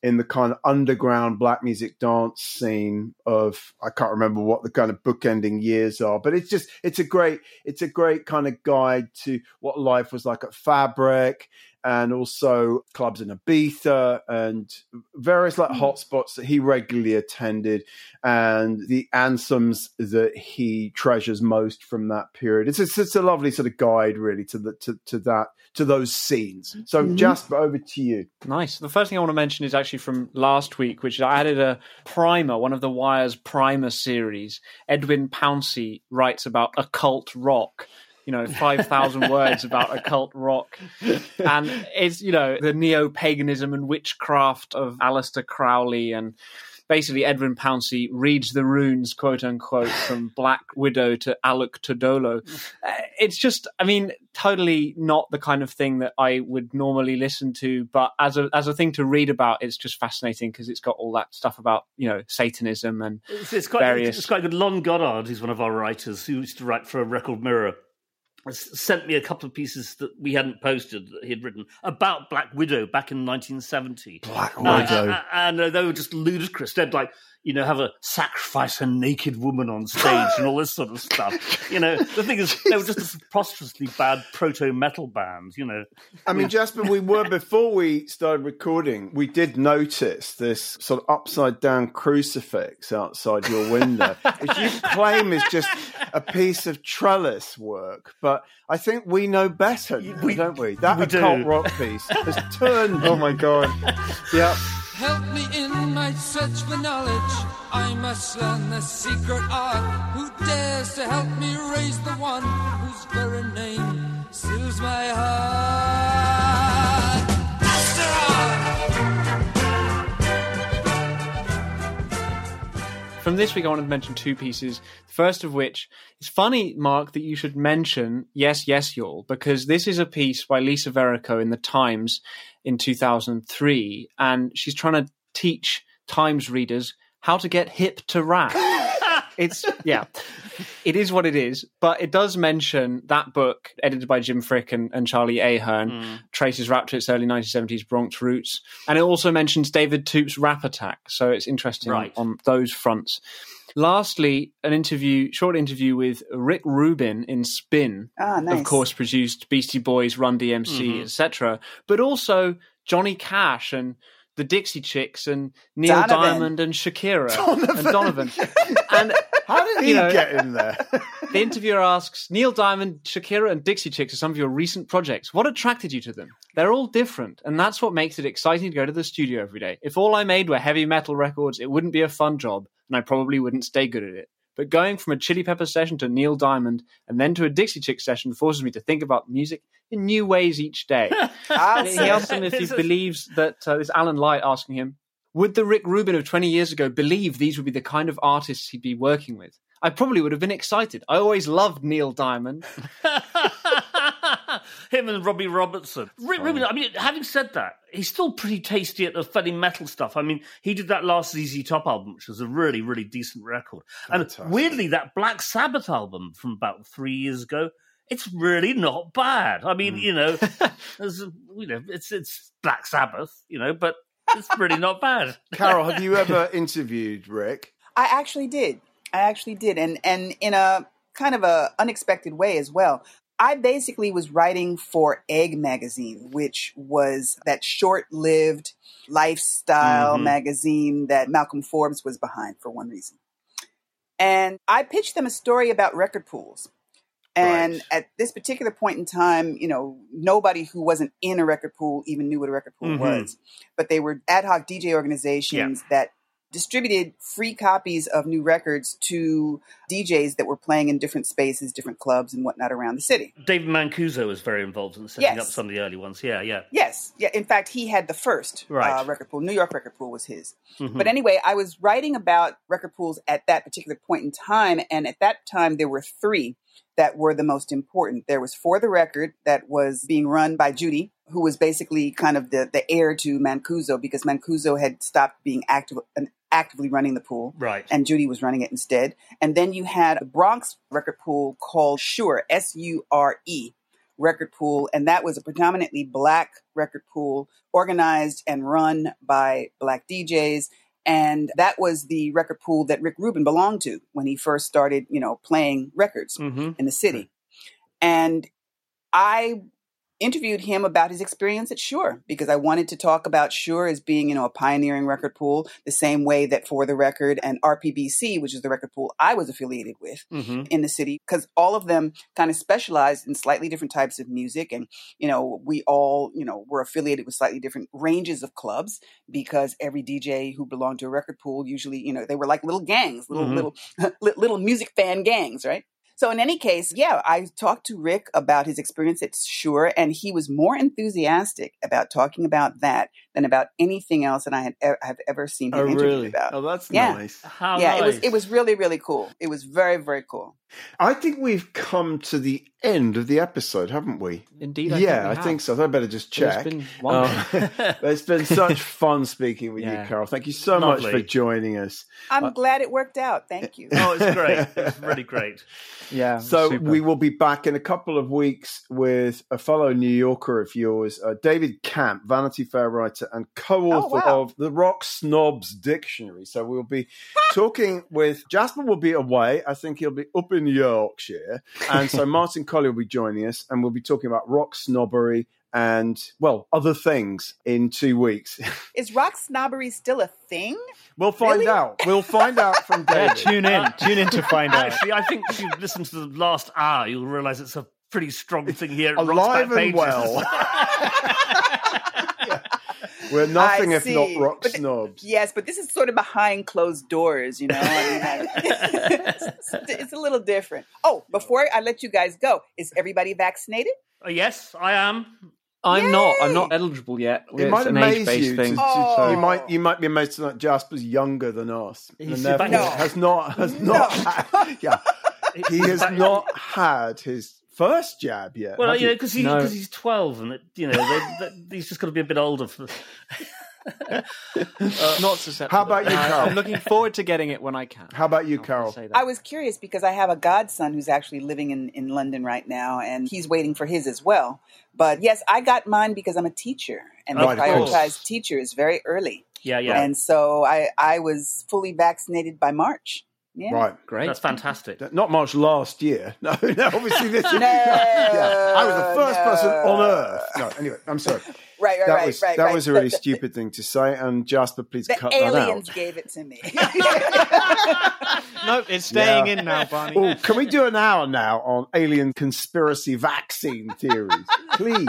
in the kind of underground black music dance scene of I can't remember what the kind of bookending years are, but it's just it's a great it's a great kind of guide to what life was like at Fabric and also clubs in Ibiza and various like hmm. hotspots that he regularly attended and the anthems that he treasures most from that period. It's it's, it's a lovely sort of guide really to the to, to that to those scenes. So hmm. Jasper, over to you. Nice. The first thing I want to mention is actually from last week, which I added a primer, one of the Wire's primer series. Edwin Pouncey writes about occult rock. You know, 5,000 words about occult rock. And it's, you know, the neo paganism and witchcraft of Aleister Crowley and basically Edwin Pouncey reads the runes, quote unquote, from Black Widow to Aluk Todolo. Uh, it's just, I mean, totally not the kind of thing that I would normally listen to, but as a as a thing to read about, it's just fascinating because it's got all that stuff about you know Satanism and It's, it's quite, various. it's quite good. Lon Goddard, who's one of our writers, who used to write for a Record Mirror, sent me a couple of pieces that we hadn't posted that he had written about Black Widow back in 1970. Black Widow. uh, and uh, they were just ludicrous. They'd like, you know, have a sacrifice a naked woman on stage and all this sort of stuff. You know, the thing is, they were just a preposterously bad proto metal band. You know, I mean, Jasper, we were before we started recording. We did notice this sort of upside down crucifix outside your window, which you claim is just a piece of trellis work. But I think we know better, now, don't we? That we do. rock piece has turned. oh my god! Yeah. Help me in my search for knowledge. I must learn the secret art. Who dares to help me raise the one whose very name seals my heart? From this week, I wanted to mention two pieces. The first of which is funny, Mark, that you should mention Yes, Yes, Y'all, because this is a piece by Lisa Verrico in the Times in 2003, and she's trying to teach Times readers how to get hip to rap. it's, yeah, it is what it is, but it does mention that book, edited by Jim Fricke and, and Charlie Ahearn, hmm. traces rap to its early 1970s Bronx roots. And it also mentions David Toop's Rap Attack, so it's interesting Right. on those fronts. Lastly, an interview, short interview with Rick Rubin in Spin, Ah, nice. of course, produced Beastie Boys, Run DMC, etc., but also Johnny Cash and the Dixie Chicks and Neil Donovan. Diamond and Shakira and Donovan. and How did he You know- get in there? the interviewer asks Neil Diamond, Shakira, and Dixie Chicks are some of your recent projects. What attracted you to them? They're all different, and that's what makes it exciting to go to the studio every day. If all I made were heavy metal records, it wouldn't be a fun job, and I probably wouldn't stay good at it. But going from a Chili Pepper session to Neil Diamond and then to a Dixie Chicks session forces me to think about music in new ways each day. He asks him if he believes that uh, this Alan Light asking him, would the Rick Rubin of 20 years ago believe these would be the kind of artists he'd be working with? I probably would have been excited. I always loved Neil Diamond. Him and Robbie Robertson. Rick Rubin, I mean, having said that, he's still pretty tasty at the funny metal stuff. I mean, he did that last ZZ Top album, which was a really, really decent record. Fantastic. And weirdly, that Black Sabbath album from about three years ago, it's really not bad. I mean, hmm. you know, you know, it's it's Black Sabbath, you know, but it's really not bad. Carol, have you ever interviewed Rick? I actually did. I actually did, and and in a kind of a unexpected way as well. I basically was writing for Egg magazine, which was that short-lived lifestyle Mhm. magazine that Malcolm Forbes was behind for one reason. And I pitched them a story about record pools. And Right. at this particular point in time, you know, nobody who wasn't in a record pool even knew what a record pool Mhm. was. But they were ad hoc DJ organizations that distributed free copies of new records to DJs that were playing in different spaces, different clubs, and whatnot around the city. David Mancuso was very involved in setting Yes. up some of the early ones. Yeah, yeah. Yes, yeah. In fact, he had the first Right. uh, record pool. New York record pool was his. Mhm. But anyway, I was writing about record pools at that particular point in time, and at that time there were three that were the most important. There was For the Record that was being run by Judy, who was basically kind of the, the heir to Mancuso because Mancuso had stopped being active and actively running the pool Right. and Judy was running it instead. And then you had a Bronx record pool called Sure, S U R E record pool, and that was a predominantly black record pool organized and run by black DJs. And that was the record pool that Rick Rubin belonged to when he first started, you know, playing records hmm in the city. And I interviewed him about his experience at Sure because I wanted to talk about Sure as being, you know, a pioneering record pool, the same way that For the Record and RPBC, which is the record pool I was affiliated with hmm in the city, because all of them kind of specialized in slightly different types of music. And, you know, we all, you know, were affiliated with slightly different ranges of clubs because every DJ who belonged to a record pool usually, you know, they were like little gangs, little, Mhm. little, little music fan gangs, right? So, in any case, yeah, I talked to Rick about his experience at Sure, and he was more enthusiastic about talking about that than about anything else that I had e- have ever seen him Oh, interviewed really? about. Oh, that's yeah. nice. How yeah, it was it was really really cool. It was very very cool. I think we've come to the end of the episode, haven't we? Indeed, I yeah, think we I have. think so. I better just check. it's been. Um, it's been such fun speaking with Yeah. you, Carol. Thank you so much for joining us. I'm Uh, glad it worked out. Thank you. Oh, it's great. It's really great. Yeah. So super. we will be back in a couple of weeks with a fellow New Yorker of yours, uh, David Kamp, Vanity Fair writer and co-author Oh, wow. of the Rock Snobs Dictionary. So we'll be talking with Jasper. Will be away. I think he'll be up in Yorkshire, and so Martin Colley will be joining us, and we'll be talking about rock snobbery and well other things in two weeks. Is rock snobbery still a thing? we'll find Really? out. We'll find out from yeah, tune in. Tune in to find out. Actually, I think if you listen to the last hour, you'll realise it's a pretty strong thing here. At Alive Back and well. We're nothing I if not see. rock But th- snobs. Yes, but this is sort of behind closed doors, you know. I mean, it's, it's a little different. Oh, before I let you guys go, is everybody vaccinated? Uh, yes, I am. I'm not. I'm not eligible yet. It It's might an amaze age-based you. To, thing. to- Oh. You might you might be amazed to know Jasper's younger than us, He's and therefore back- has not has not had, yeah he has not had his first jab yet. Well, have you know, because he, No. 'cause he's twelve, and it, you know, they, they, he's just got to be a bit older. For, not susceptible. How about you, uh, I- Carol? I'm looking forward to getting it when I can. How about you, I'll Carol? I was curious because I have a godson who's actually living in, in London right now, and he's waiting for his as well. But yes, I got mine because I'm a teacher, and Right, they of course. prioritize teachers very early. yeah, yeah, And so I, I was fully vaccinated by March. Yeah. Right. Great. that's fantastic. Not much last year. No, no. Obviously, this. No, yeah, I was the first person on. Earth. No, anyway, I'm sorry. Right, right, that right, was right. that right. was a really The- the- stupid thing to say. And Jasper, please The cut that out. aliens out. gave it to me. No, it's staying Yeah. in now, Barney. Oh, can we do an hour now on alien conspiracy vaccine theories, please?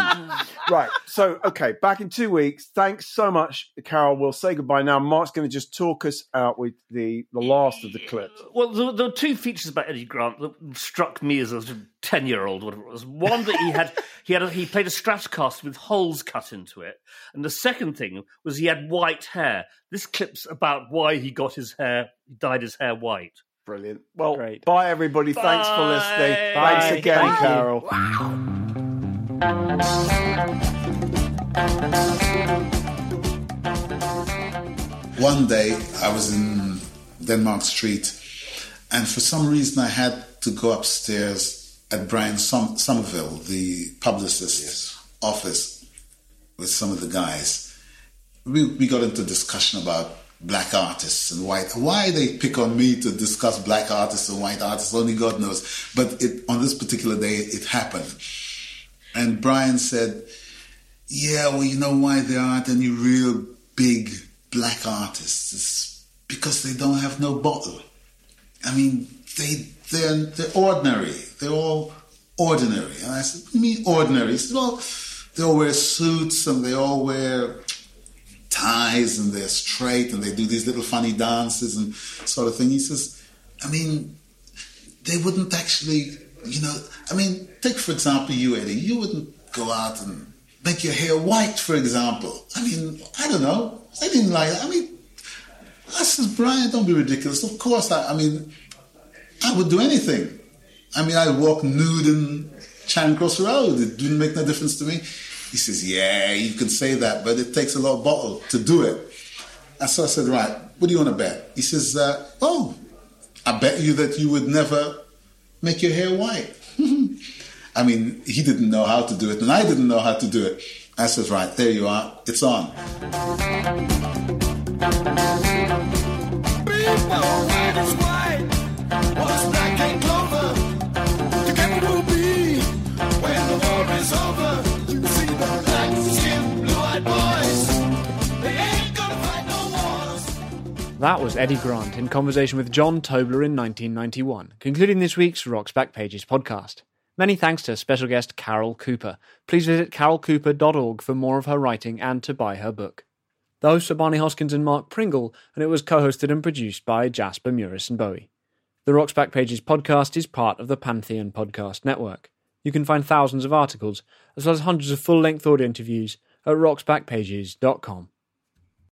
right. So, okay, back in two weeks. Thanks so much, Carol. We'll say goodbye now. Mark's going to just talk us out with the the last of the clips. Well, there, there were two features about Eddy Grant that struck me as a ten-year-old. Whatever it was. One that he had, he had, a, he played a Stratocaster with holes cut into it, and the second thing was he had white hair. This clip's about why he got his hair, he dyed his hair white. Brilliant. Well, Great. bye everybody. Thanks for listening. Bye. Thanks again, Thank you. Carol. One day I was in Denmark Street, and for some reason I had to go upstairs at Brian Som- Somerville, the publicist's office, with some of the guys. We, we got into discussion about black artists and white. Why they pick on me to discuss black artists and white artists, only God knows. But it, on this particular day, it happened. And Brian said, yeah, well, you know why there aren't any real big black artists? It's because they don't have no bottle. I mean, they they're they're ordinary. They're all ordinary. And I said, what do you mean ordinary? He said, well, they all wear suits and they all wear ties and they're straight and they do these little funny dances and sort of thing. He says, I mean, they wouldn't actually, you know, I mean, take for example you, Eddy. You wouldn't go out and make your hair white, for example. I mean, I don't know. I didn't like it. I mean, I says, Brian, don't be ridiculous. Of course, I, I mean, I would do anything. I mean, I'd walk nude in Charing Cross Road. It didn't make no difference to me. He says, yeah, you can say that, but it takes a lot of bottle to do it. And so I said, right, what do you want to bet? He says, uh, oh, I bet you that you would never make your hair white. I mean, he didn't know how to do it, and I didn't know how to do it. I says, right, there you are, it's on. That was Eddy Grant in conversation with John Tobler in 1991, concluding this week's Rock's Backpages podcast. Many thanks to special guest Carol Cooper. Please visit carolcooper.org for more of her writing and to buy her book. The hosts are Barney Hoskyns and Mark Pringle, and it was co hosted and produced by Jasper Murison-Bowie. The Rock's Backpages podcast is part of the Pantheon Podcast Network. You can find thousands of articles, as well as hundreds of full length audio interviews, at rocksbackpages.com.